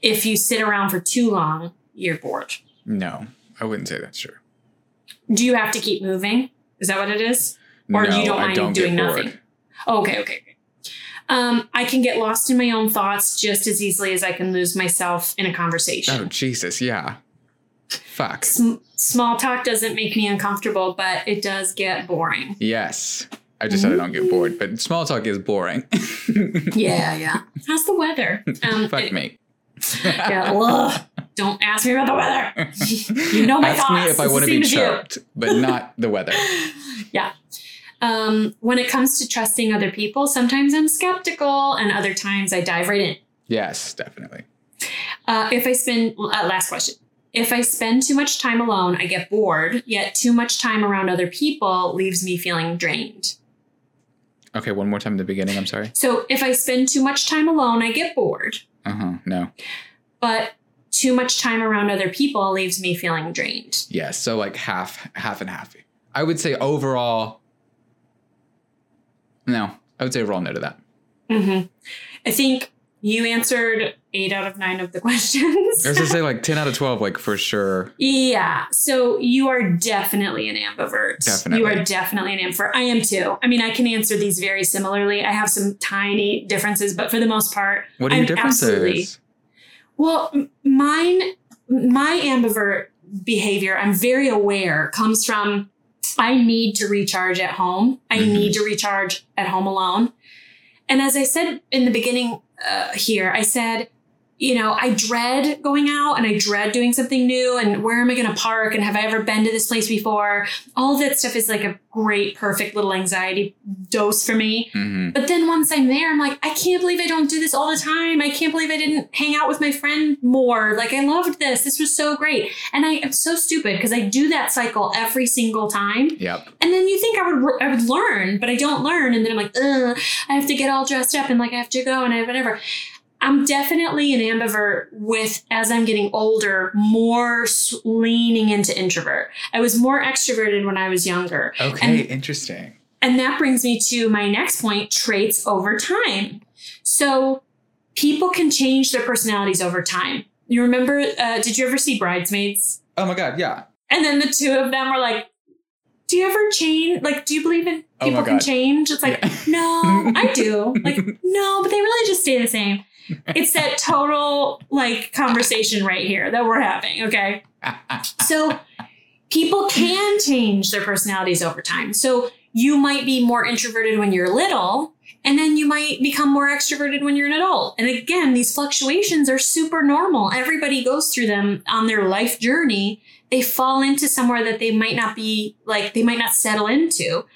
Speaker 1: if you sit around for too long, you're bored.
Speaker 2: no. I wouldn't say that's true.
Speaker 1: Do you have to keep moving? Is that what it is? Or
Speaker 2: no,
Speaker 1: you don't mind
Speaker 2: don't
Speaker 1: doing nothing? Oh, okay, okay. Um, I can get lost in my own thoughts just as easily as I can lose myself in a conversation.
Speaker 2: Oh Jesus, yeah. Fuck.
Speaker 1: Sm- small talk doesn't make me uncomfortable, but it does get boring.
Speaker 2: Yes. I just said I don't get bored, but small talk is boring.
Speaker 1: Yeah, yeah. How's the weather? Um,
Speaker 2: Fuck
Speaker 1: it-
Speaker 2: me.
Speaker 1: Yeah, ugh. don't ask me about the weather. You know my
Speaker 2: Ask
Speaker 1: thoughts.
Speaker 2: me if I want to be choked, but not the weather.
Speaker 1: Yeah. Um, when it comes to trusting other people, sometimes I'm skeptical, and other times I dive right in.
Speaker 2: Yes, definitely.
Speaker 1: Uh, if I spend, uh, last question. If I spend too much time alone, I get bored, yet too much time around other people leaves me feeling drained.
Speaker 2: Okay, one more time at the beginning. I'm sorry.
Speaker 1: So if I spend too much time alone, I get bored,
Speaker 2: Uh huh. No.
Speaker 1: but too much time around other people leaves me feeling drained.
Speaker 2: Yes. So like half, half and half. I would say overall. No, I would say overall no to that.
Speaker 1: hmm I think you answered eight out of nine of the questions.
Speaker 2: I was gonna say like ten out of twelve, like for sure.
Speaker 1: Yeah. So you are definitely an ambivert.
Speaker 2: Definitely.
Speaker 1: You are definitely an ambivert. I am too. I mean, I can answer these very similarly. I have some tiny differences, but for the most part,
Speaker 2: What are your
Speaker 1: I'm
Speaker 2: differences?
Speaker 1: absolutely- well, mine, my ambivert behavior, I'm very aware, comes from I need to recharge at home. I
Speaker 2: Mhm.
Speaker 1: need to recharge at home alone. And as I said in the beginning uh, here, I said, you know, I dread going out and I dread doing something new and where am I going to park and have I ever been to this place before? All that stuff is like a great, perfect little anxiety dose for me.
Speaker 2: hmm
Speaker 1: But then once I'm there, I'm like, I can't believe I don't do this all the time. I can't believe I didn't hang out with my friend more. Like, I loved this. This was so great. And I am so stupid because I do that cycle every single time.
Speaker 2: Yep.
Speaker 1: And then you think I would I would learn, but I don't learn. And then I'm like, I have to get all dressed up and like I have to go and I have whatever. I'm definitely an ambivert with, as I'm getting older, more leaning into introvert. I was more extroverted when I was younger.
Speaker 2: Okay. interesting.
Speaker 1: And that brings me to my next point traits over time. So people can change their personalities over time. You remember, uh, did you ever see Bridesmaids?
Speaker 2: Oh my god. Yeah.
Speaker 1: And then the two of them were like, do you ever change? Like, do you believe in
Speaker 2: Oh
Speaker 1: people can change? It's like,
Speaker 2: Yeah.
Speaker 1: no, I do. Like, no, but they really just stay the same. It's that total like conversation right here that we're having. Okay. So people can change their personalities over time. So you might be more introverted when you're little, and then you might become more extroverted when you're an adult. And again, these fluctuations are super normal. Everybody goes through them on their life journey. They fall into somewhere that they might not be like, they might not settle into.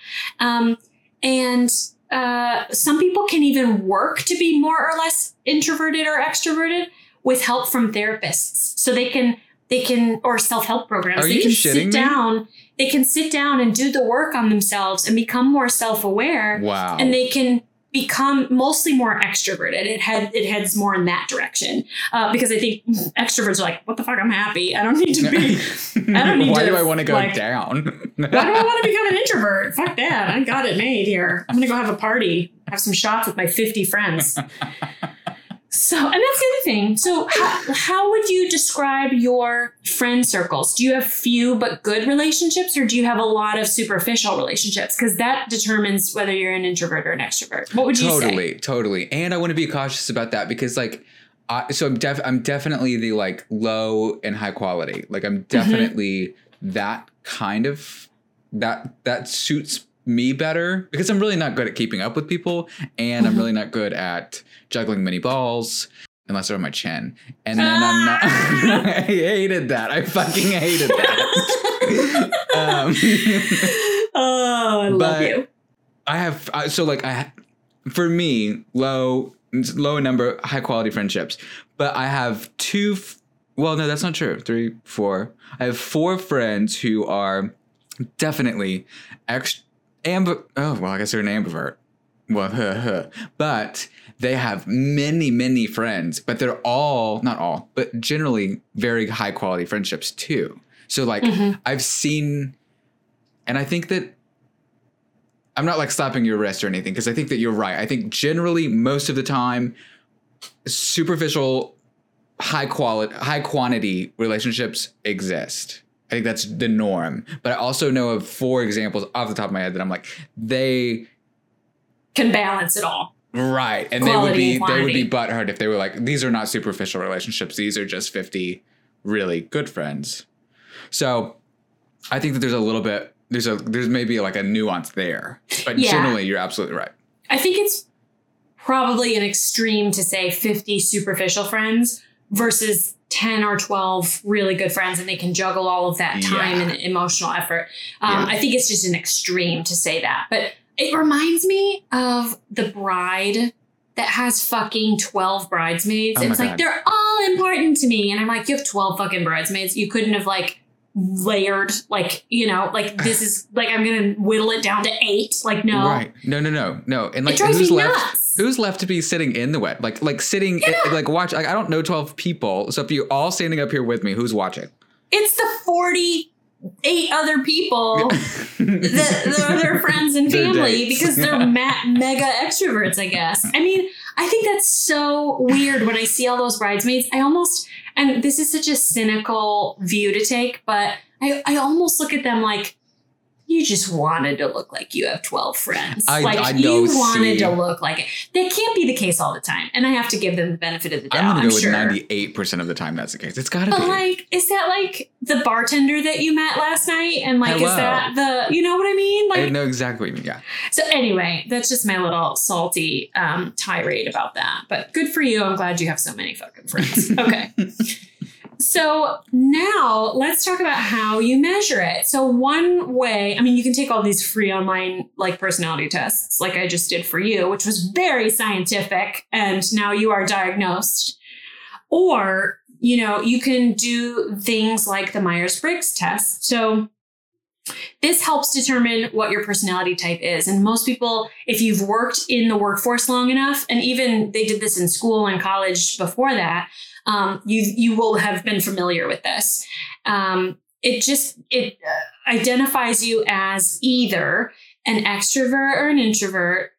Speaker 1: Um, and uh, some people can even work to be more or less introverted or extroverted with help from therapists. So they can they can or self-help programs.
Speaker 2: Are
Speaker 1: they
Speaker 2: you
Speaker 1: can
Speaker 2: shitting
Speaker 1: sit
Speaker 2: me?
Speaker 1: down, they can sit down and do the work on themselves and become more self-aware
Speaker 2: Wow.
Speaker 1: and they can become mostly more extroverted. It had it heads more in that direction. Uh, because I think extroverts are like, what the fuck, I'm happy. I don't need to be I don't need
Speaker 2: Why
Speaker 1: to,
Speaker 2: do I want to go
Speaker 1: like-
Speaker 2: down?
Speaker 1: why do I want to become an introvert? Fuck that. I got it made here. I'm gonna go have a party, have some shots with my 50 friends. So, and that's the other thing. So, how, how would you describe your friend circles? Do you have few but good relationships, or do you have a lot of superficial relationships? Because that determines whether you're an introvert or an extrovert. What would you say?
Speaker 2: totally, totally. And I want to be cautious about that because like I, so I'm def I'm definitely the like low and high quality. Like I'm mm-hmm. definitely that kind of that that suits me better because I'm really not good at keeping up with people and I'm
Speaker 1: Mhm.
Speaker 2: really not good at juggling mini balls unless they're on my chin. And then I'm not I hated that. I fucking hated that. um
Speaker 1: oh, I love you.
Speaker 2: I have I, so like I for me low low number high quality friendships, but I have two. F- well, no, that's not true. Three, four. I have four friends who are definitely ex amb. Oh well, I guess they're an ambivert. Well, huh, huh. but they have many, many friends, but they're all not all, but generally very high quality friendships too. So like
Speaker 1: Mhm.
Speaker 2: I've seen, and I think that I'm not like slapping your wrist or anything because I think that you're right. I think generally most of the time, superficial, high quality, high quantity relationships exist. I think that's the norm. But I also know of four examples off the top of my head that I'm like they
Speaker 1: Can balance it all.
Speaker 2: right, and they would be they would be butthurt if they were like these are not superficial relationships. These are just 50 really good friends. So I think that there's a little bit there's a there's maybe like a nuance there. But
Speaker 1: Yeah.
Speaker 2: generally you're absolutely right.
Speaker 1: I think it's probably an extreme to say 50 superficial friends versus 10 or 12 really good friends and they can juggle all of that time
Speaker 2: Yeah.
Speaker 1: and emotional effort. Um,
Speaker 2: Yeah.
Speaker 1: I think it's just an extreme to say that. But it reminds me of the bride that has fucking 12 bridesmaids.
Speaker 2: Oh
Speaker 1: it's like,
Speaker 2: God.
Speaker 1: they're all important to me. And I'm like, you have 12 fucking bridesmaids. You couldn't have like layered, like, you know, like this is like, I'm going to whittle it down to eight. Like, no.
Speaker 2: Right. No, no, no. No. And like who's left
Speaker 1: nuts.
Speaker 2: Who's left to be sitting in the wet? Like like sitting like watch like I don't know 12 people. So if you're all standing up here with me, who's watching?
Speaker 1: it's the 48 other people that that are their friends and family because they're ma- mega extroverts, I guess. I mean, I think that's so weird when I see all those bridesmaids. I almost, and this is such a cynical view to take, but I, I almost look at them like, you just wanted to look like you have 12 friends.
Speaker 2: I-
Speaker 1: like
Speaker 2: I
Speaker 1: you wanted
Speaker 2: see.
Speaker 1: to look like it. That can't be the case all the time. And I have to give them the benefit of the doubt.
Speaker 2: I'm gonna go
Speaker 1: sure.
Speaker 2: with 98% of the time that's the case. It's gotta
Speaker 1: But
Speaker 2: be.
Speaker 1: like, is that like the bartender that you met last night? And like,
Speaker 2: Hello.
Speaker 1: is that the, you know what I mean? Like I
Speaker 2: know exactly what you mean. Yeah.
Speaker 1: so anyway, that's just my little salty um, tirade about that. But good for you. I'm glad you have so many fucking friends. Okay. So now let's talk about how you measure it. So one way, I mean, you can take all these free online like personality tests, like I just did for you, which was very scientific, and now you are diagnosed. Or you know, you can do things like the Myers Briggs test. So this helps determine what your personality type is. And most people, if you've worked in the workforce long enough, and even they did this in school and college before that, um, you you will have been familiar with this. Um, it just it uh, identifies you as either an extrovert or an introvert,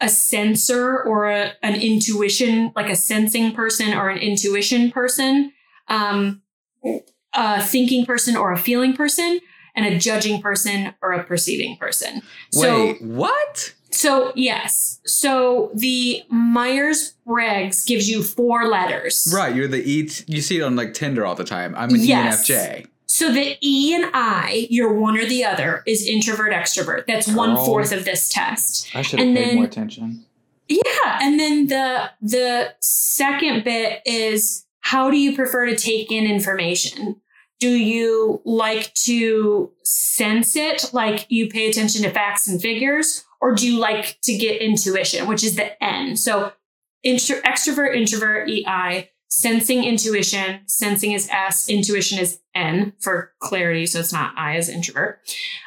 Speaker 1: a sensor or a, an intuition, like a sensing person or an intuition person, um, a thinking person or a feeling person, and a judging person or a perceiving person. So,
Speaker 2: Wait, what?
Speaker 1: So yes. So the Myers Briggs gives you four letters.
Speaker 2: Right, you're the E. You see it on like Tinder all the time. I'm an
Speaker 1: Yes.
Speaker 2: ENFJ.
Speaker 1: So the E and I, you're one or the other, is introvert extrovert. That's one
Speaker 2: Girl.
Speaker 1: fourth of this test.
Speaker 2: I should
Speaker 1: have And paid then- more
Speaker 2: attention.
Speaker 1: Yeah, and then the the second bit is how do you prefer to take in information? Do you like to sense it, like you pay attention to facts and figures, or do you like to get intuition, which is the N? So intro, extrovert, introvert, EI, sensing, intuition. Sensing is S, intuition is N for clarity, so it's not I as introvert.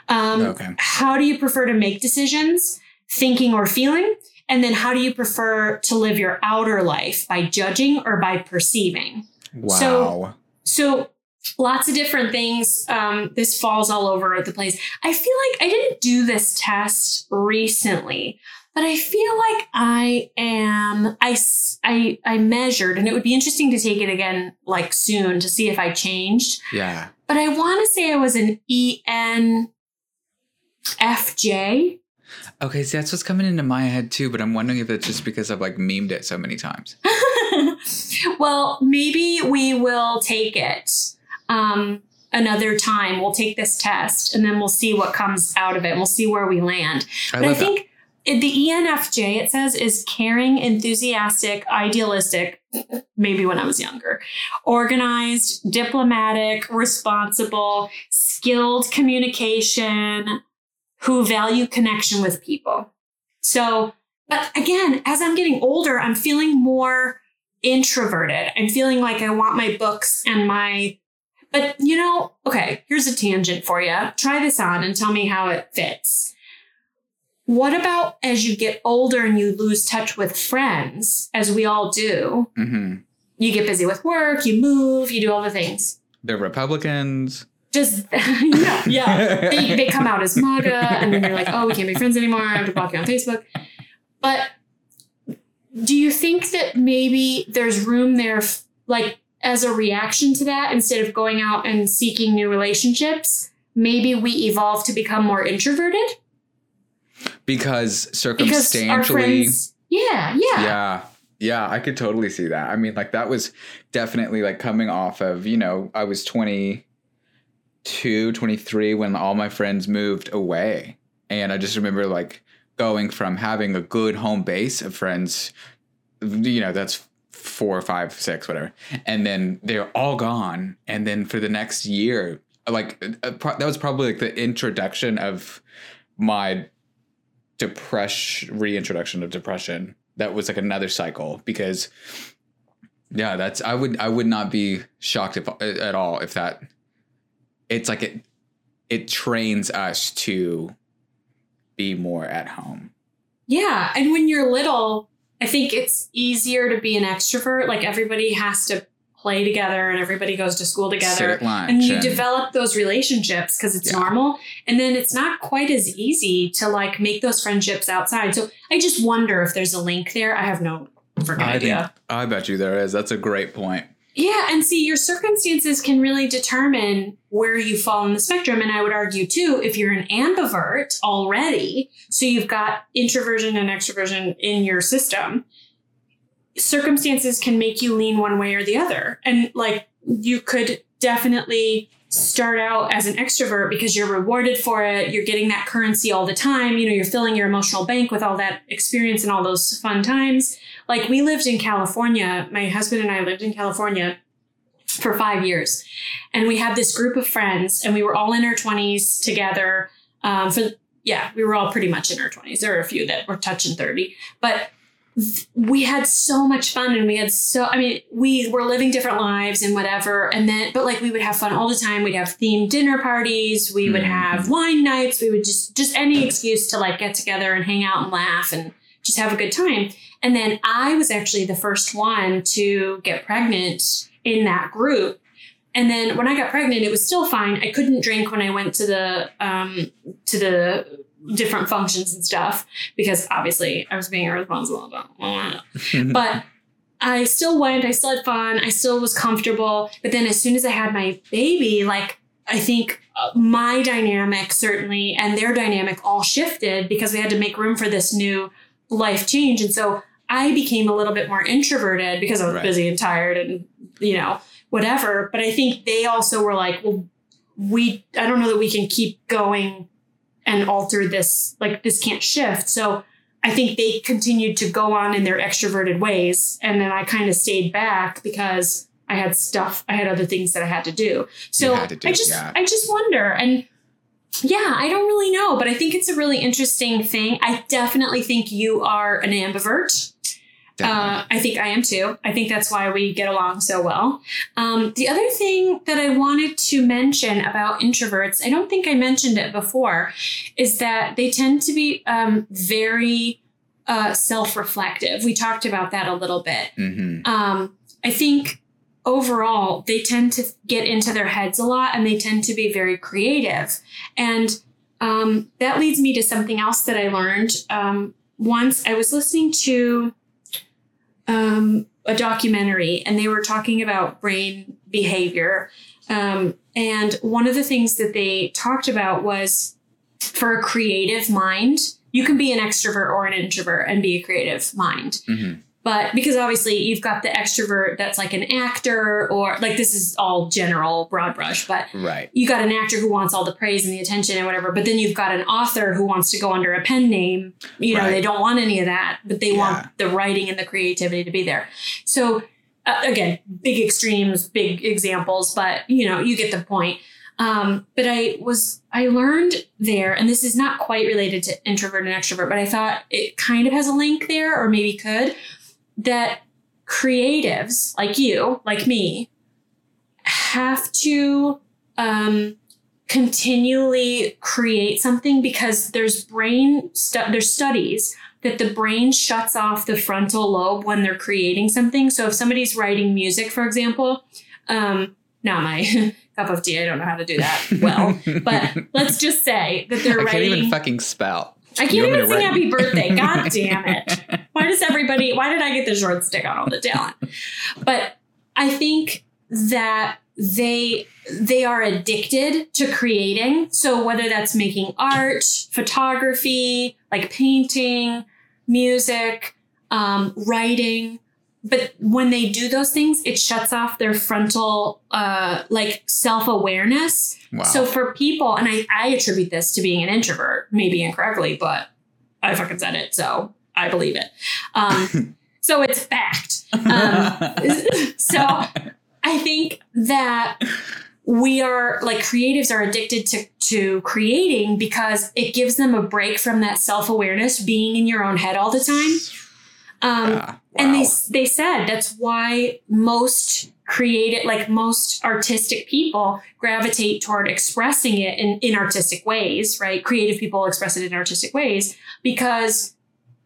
Speaker 1: Um,
Speaker 2: Okay.
Speaker 1: How do you prefer to make decisions, thinking or feeling? And then how do you prefer to live your outer life by judging or by perceiving?
Speaker 2: Wow.
Speaker 1: So- So lots of different things. Um, this falls all over the place. I feel like I didn't do this test recently, but I feel like I am. I, I, I measured, and it would be interesting to take it again like soon to see if I changed.
Speaker 2: yeah.
Speaker 1: But I want to say I was an ENFJ.
Speaker 2: Okay, see, that's what's coming into my head too, but I'm wondering if it's just because I've like memed it so many times.
Speaker 1: well, maybe we will take it um, another time. We'll take this test and then we'll see what comes out of it. We'll see where we land.
Speaker 2: I
Speaker 1: but I
Speaker 2: that.
Speaker 1: think the ENFJ, it says, is caring, enthusiastic, idealistic, maybe when I was younger, organized, diplomatic, responsible, skilled communication, who value connection with people. So, but again, as I'm getting older, I'm feeling more introverted. I'm feeling like I want my books and my but you know, okay, here's a tangent for you. Try this on and tell me how it fits. What about as you get older and you lose touch with friends, as we all do?
Speaker 2: hmm
Speaker 1: You get busy with work, you move, you do all the things.
Speaker 2: They're Republicans.
Speaker 1: Just, yeah, yeah. They, they come out as MAGA, and then you're like, oh, we can't be friends anymore. I have to block you on Facebook. But do you think that maybe there's room there, like as a reaction to that, instead of going out and seeking new relationships, maybe we evolve to become more introverted?
Speaker 2: Because
Speaker 1: Because
Speaker 2: circumstantially.
Speaker 1: our friends. Yeah, yeah.
Speaker 2: yeah. Yeah, I could totally see that. I mean, like that was definitely like coming off of, you know, I was 20 22, 23 when all my friends moved away. And I just remember like going from having a good home base of friends, you know, that's four, five, six, whatever. And then they're all gone. And then for the next year, like uh, that was probably like the introduction of my depression, reintroduction of depression. That was like another cycle because yeah, that's I would I would not be shocked if at all if that it's like it it trains us to be more at home.
Speaker 1: Yeah, and when you're little, I think it's easier to be an extrovert. Like everybody has to play together and everybody goes to school together. And you
Speaker 2: and-
Speaker 1: develop those relationships because it's
Speaker 2: Yeah.
Speaker 1: normal. And then it's not quite as easy to like make those friendships outside. So I just wonder if there's a link there. I have no freaking
Speaker 2: I think
Speaker 1: idea.
Speaker 2: I bet you there is. That's a great point.
Speaker 1: Yeah, and see, your circumstances can really determine where you fall in the spectrum. And I would argue too, if you're an ambivert already, so you've got introversion and extroversion in your system, circumstances can make you lean one way or the other. And like you could definitely start out as an extrovert because you're rewarded for it. You're getting that currency all the time. You know, you're filling your emotional bank with all that experience and all those fun times. Like we lived in California, my husband and I lived in California for five years. And we had this group of friends, and we were all in our 20s together. Um, for yeah, we were all pretty much in our 20s. There were a few that were touching 30, but we had so much fun and we had so i mean we were living different lives and whatever. And then but like we would have fun all the time. We'd have themed dinner parties. We would
Speaker 2: Mhm.
Speaker 1: have wine nights. We would just just any excuse to like get together and hang out and laugh and just have a good time. And then i was actually the first one to get pregnant in that group. And then when i got pregnant it was still fine. I couldn't drink when i went to the um to the different functions and stuff because obviously I was being irresponsible about but I still went, I still had fun, I still was comfortable. But then as soon as I had my baby, like I think uh, my dynamic certainly and their dynamic all shifted because we had to make room for this new life change. And so I became a little bit more introverted because I was
Speaker 2: Right.
Speaker 1: busy and tired and, you know, whatever. But I think they also were like, well, we, I don't know that we can keep going and alter this, like, this can't shift. So I think they continued to go on in their extroverted ways. And then I kind of stayed back because I had stuff, I had other things that I had to do. So
Speaker 2: to do,
Speaker 1: I just,
Speaker 2: yeah.
Speaker 1: I just wonder. And yeah, I don't really know, but I think it's a really interesting thing. I definitely think you are an ambivert. Uh, I think I am too. I think that's why we get along so well. Um, the other thing that I wanted to mention about introverts, I don't think I mentioned it before, is that they tend to be um, very uh, self reflective. We talked about that a little bit.
Speaker 2: hmm
Speaker 1: Um, I think overall, they tend to get into their heads a lot and they tend to be very creative. And um, that leads me to something else that I learned. Um, once I was listening to um, a documentary and they were talking about brain behavior. Um, and one of the things that they talked about was for a creative mind, you can be an extrovert or an introvert and be a creative mind.
Speaker 2: hmm
Speaker 1: But because obviously you've got the extrovert that's like an actor or like this is all general broad brush, but
Speaker 2: Right.
Speaker 1: you got an actor who wants all the praise and the attention and whatever, but then you've got an author who wants to go under a pen name. You know,
Speaker 2: Right.
Speaker 1: they don't want any of that, but they
Speaker 2: Yeah.
Speaker 1: want the writing and the creativity to be there. So uh, again, big extremes, big examples, but you know, you get the point. Um, but I was, I learned there, and this is not quite related to introvert and extrovert, but I thought it kind of has a link there, or maybe could, that creatives like you, like me, have to um, continually create something because there's brain stu- there's studies that the brain shuts off the frontal lobe when they're creating something. So if somebody's writing music, for example, um, not my cup of tea, I don't know how to do that well, but let's just say that they're
Speaker 2: I can't even fucking spell.
Speaker 1: I can't even sing happy birthday. God damn it. Why does everybody, why did I get the short stick on all the talent? But I think that they they are addicted to creating. So whether that's making art, photography, like painting, music, um, writing, but when they do those things, it shuts off their frontal uh like self-awareness.
Speaker 2: Wow.
Speaker 1: So for people, and I, I attribute this to being an introvert, maybe incorrectly, but I fucking said it, so I believe it. Um, so it's fact. Um, so I think that we are like creatives are addicted to to creating because it gives them a break from that self awareness, being in your own head all the time. Um,
Speaker 2: Ah,
Speaker 1: and they they said that's why most creative like most artistic people gravitate toward expressing it in, in artistic ways right? Creative people express it in artistic ways because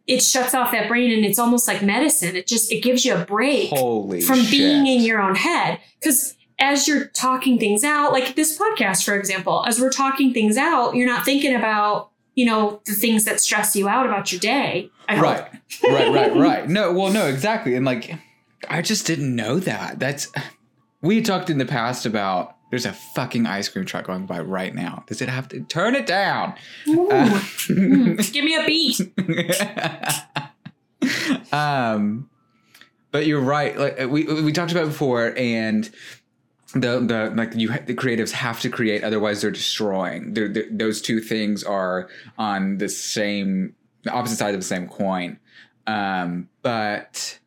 Speaker 1: it shuts off that brain and it's almost like medicine. It just it gives you a break
Speaker 2: Holy
Speaker 1: from
Speaker 2: shit.
Speaker 1: being in your own head. Because as you're talking things out like this podcast for example as we're talking things out you're not thinking about you know the things that stress you out about your day
Speaker 2: right right right right. No well no exactly. And like i just didn't know that. That's we talked in the past about there's a fucking ice cream truck going by right now. Does it have to turn it down. Uh,
Speaker 1: Mm, give me a beat.
Speaker 2: Um but you're right. Like we we talked about before and the the like you ha- the creatives have to create otherwise they're destroying. They're, they're- those two things are on the same the opposite side of the same coin. Um but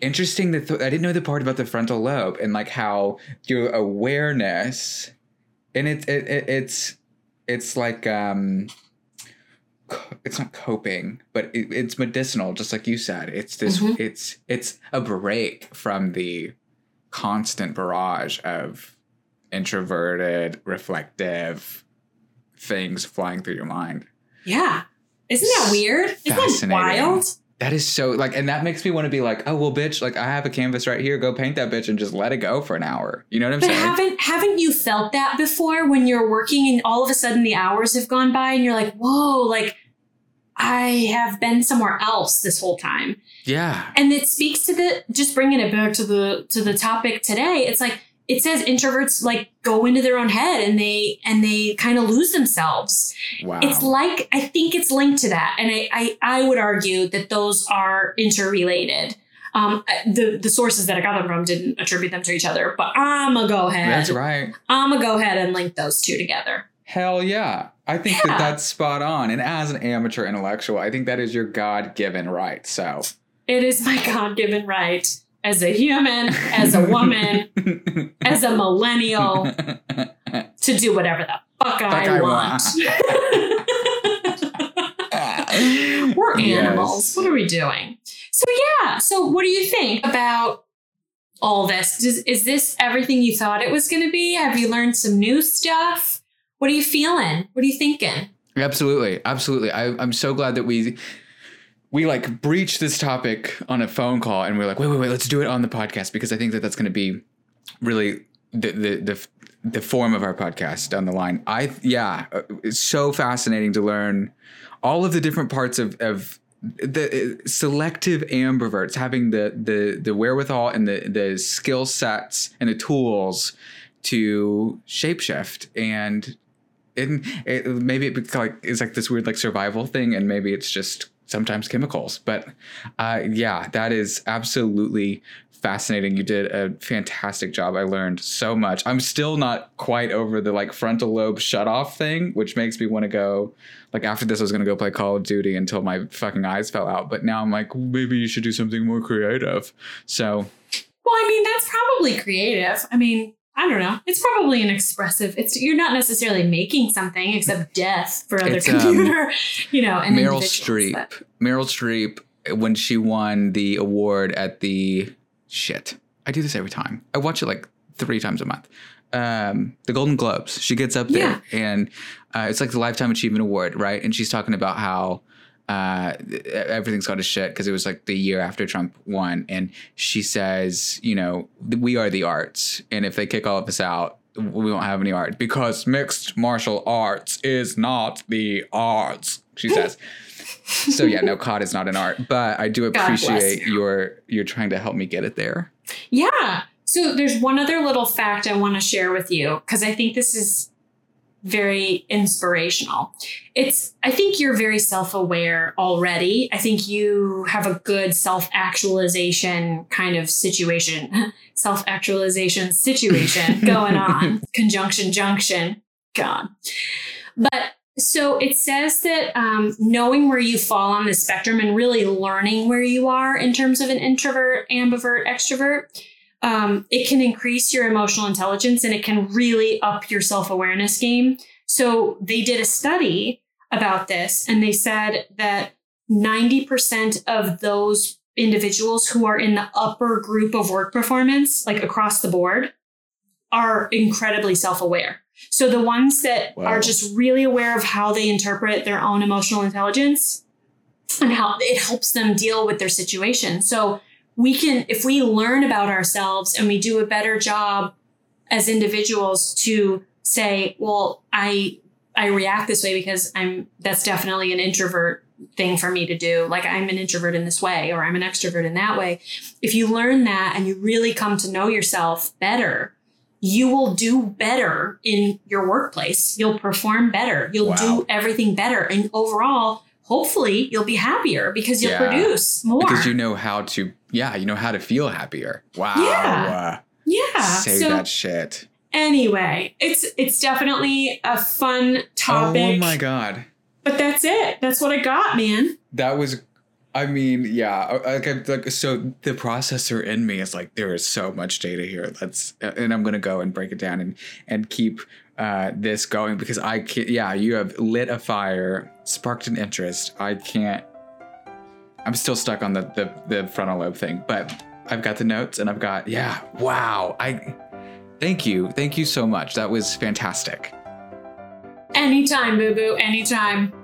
Speaker 2: interesting that th- i didn't know the part about the frontal lobe and like how your awareness and it, it, it it's it's like um it's not coping but it, it's medicinal just like you said. It's this
Speaker 1: Mhm.
Speaker 2: it's it's a break from the constant barrage of introverted reflective things flying through your mind
Speaker 1: Yeah. Isn't that weird? Isn't that wild?
Speaker 2: that is so like and that makes me want to be like oh well bitch like i have a canvas right here go paint that bitch and just let it go for an hour you know what i'm
Speaker 1: But
Speaker 2: saying
Speaker 1: haven't haven't you felt that before when you're working and all of a sudden the hours have gone by and you're like, whoa, like I have been somewhere else this whole time.
Speaker 2: yeah
Speaker 1: And it speaks to the just bringing it back to the to the topic today. It's like it says introverts like go into their own head and they and they kind of lose themselves.
Speaker 2: wow
Speaker 1: It's like I think it's linked to that, and I I, I would argue that those are interrelated. Um, the the sources that I got them from didn't attribute them to each other, but I'm gonna go ahead.
Speaker 2: that's right
Speaker 1: I'm gonna go ahead and link those two together.
Speaker 2: Hell yeah. I think
Speaker 1: Yeah.
Speaker 2: that that's spot on. And as an amateur intellectual, I think that is your God given right. So,
Speaker 1: It is my God given right as a human, as a woman, as a millennial to do whatever the fuck, I,
Speaker 2: I
Speaker 1: want. We're
Speaker 2: Yes.
Speaker 1: animals. What are we doing? So yeah. So what do you think about all this? Does, is this everything you thought it was going to be? Have you learned some new stuff? What are you feeling? What are you thinking?
Speaker 2: Absolutely. Absolutely. I, I'm so glad that we we like breached this topic on a phone call and we're like, wait, wait, wait, let's do it on the podcast because I think that that's going to be really the, the the the form of our podcast down the line. I yeah, uh, it's so fascinating to learn all of the different parts of of the uh, selective ambiverts having the the the wherewithal and the the skill sets and the tools to shapeshift and and it, maybe it like is like this weird like survival thing and maybe it's just sometimes chemicals. But uh yeah that is absolutely fascinating. You did a fantastic job. I learned so much. I'm still not quite over the like frontal lobe shut off thing which makes me want to go like after this i was to go play call of duty until my fucking eyes fell out but now i'm like maybe you should do something more creative. So
Speaker 1: Well, I mean, that's probably creative. I mean, I don't know. It's probably an expressive. It's you're not necessarily making something except death for other
Speaker 2: It's, um,
Speaker 1: computer, you know. And
Speaker 2: Meryl Streep.
Speaker 1: that-
Speaker 2: Meryl Streep, when she won the award at the shit, I do this every time. I watch it like three times a month. Um, the Golden Globes. She gets up there, and uh, it's like the Lifetime Achievement Award, right? And she's talking about how uh, everything's gone to shit because it was like the year after Trump won, and she says, you know, we are the arts, and if they kick all of us out, we won't have any art because mixed martial arts is not the arts. She says. so yeah, no, COD is not an art, but I do appreciate
Speaker 1: you.
Speaker 2: your you're trying to help me get it there.
Speaker 1: Yeah. So there's one other little fact I want to share with you because I think this is very inspirational. It's, I think you're very self aware already. I think you have a good self actualization kind of situation, self actualization situation going on, conjunction junction. God. But so it says that um, knowing where you fall on the spectrum and really learning where you are in terms of an introvert, ambivert, extrovert um, it can increase your emotional intelligence and it can really up your self awareness game. So they did a study about this and they said that 90% of those individuals who are in the upper group of work performance, like across the board, are incredibly self aware. So the ones that wow. are just really aware of how they interpret their own emotional intelligence and how it helps them deal with their situation. So we can, if we learn about ourselves and we do a better job as individuals to say, well, I, I react this way because I'm, that's definitely an introvert thing for me to do. Like I'm an introvert in this way, or I'm an extrovert in that way. If you learn that and you really come to know yourself better, you will do better in your workplace. You'll perform better. You'll wow. do everything better. And overall, hopefully you'll be happier because you'll yeah. produce more.
Speaker 2: Because you know how to, yeah, you know how to feel happier. Wow.
Speaker 1: Yeah. yeah.
Speaker 2: Say so, that shit.
Speaker 1: Anyway, it's it's definitely a fun topic.
Speaker 2: Oh my god.
Speaker 1: But that's it. That's what I got, man.
Speaker 2: That was I mean, yeah, like, like so the processor in me is like there is so much data here. Let's and I'm gonna go and break it down and and keep uh, this going because I can't. Yeah, you have lit a fire, sparked an interest. I can't. I'm still stuck on the the, the frontal lobe thing, but I've got the notes and I've got yeah. Wow, I thank you, thank you so much. That was fantastic.
Speaker 1: Anytime, boo boo. Anytime.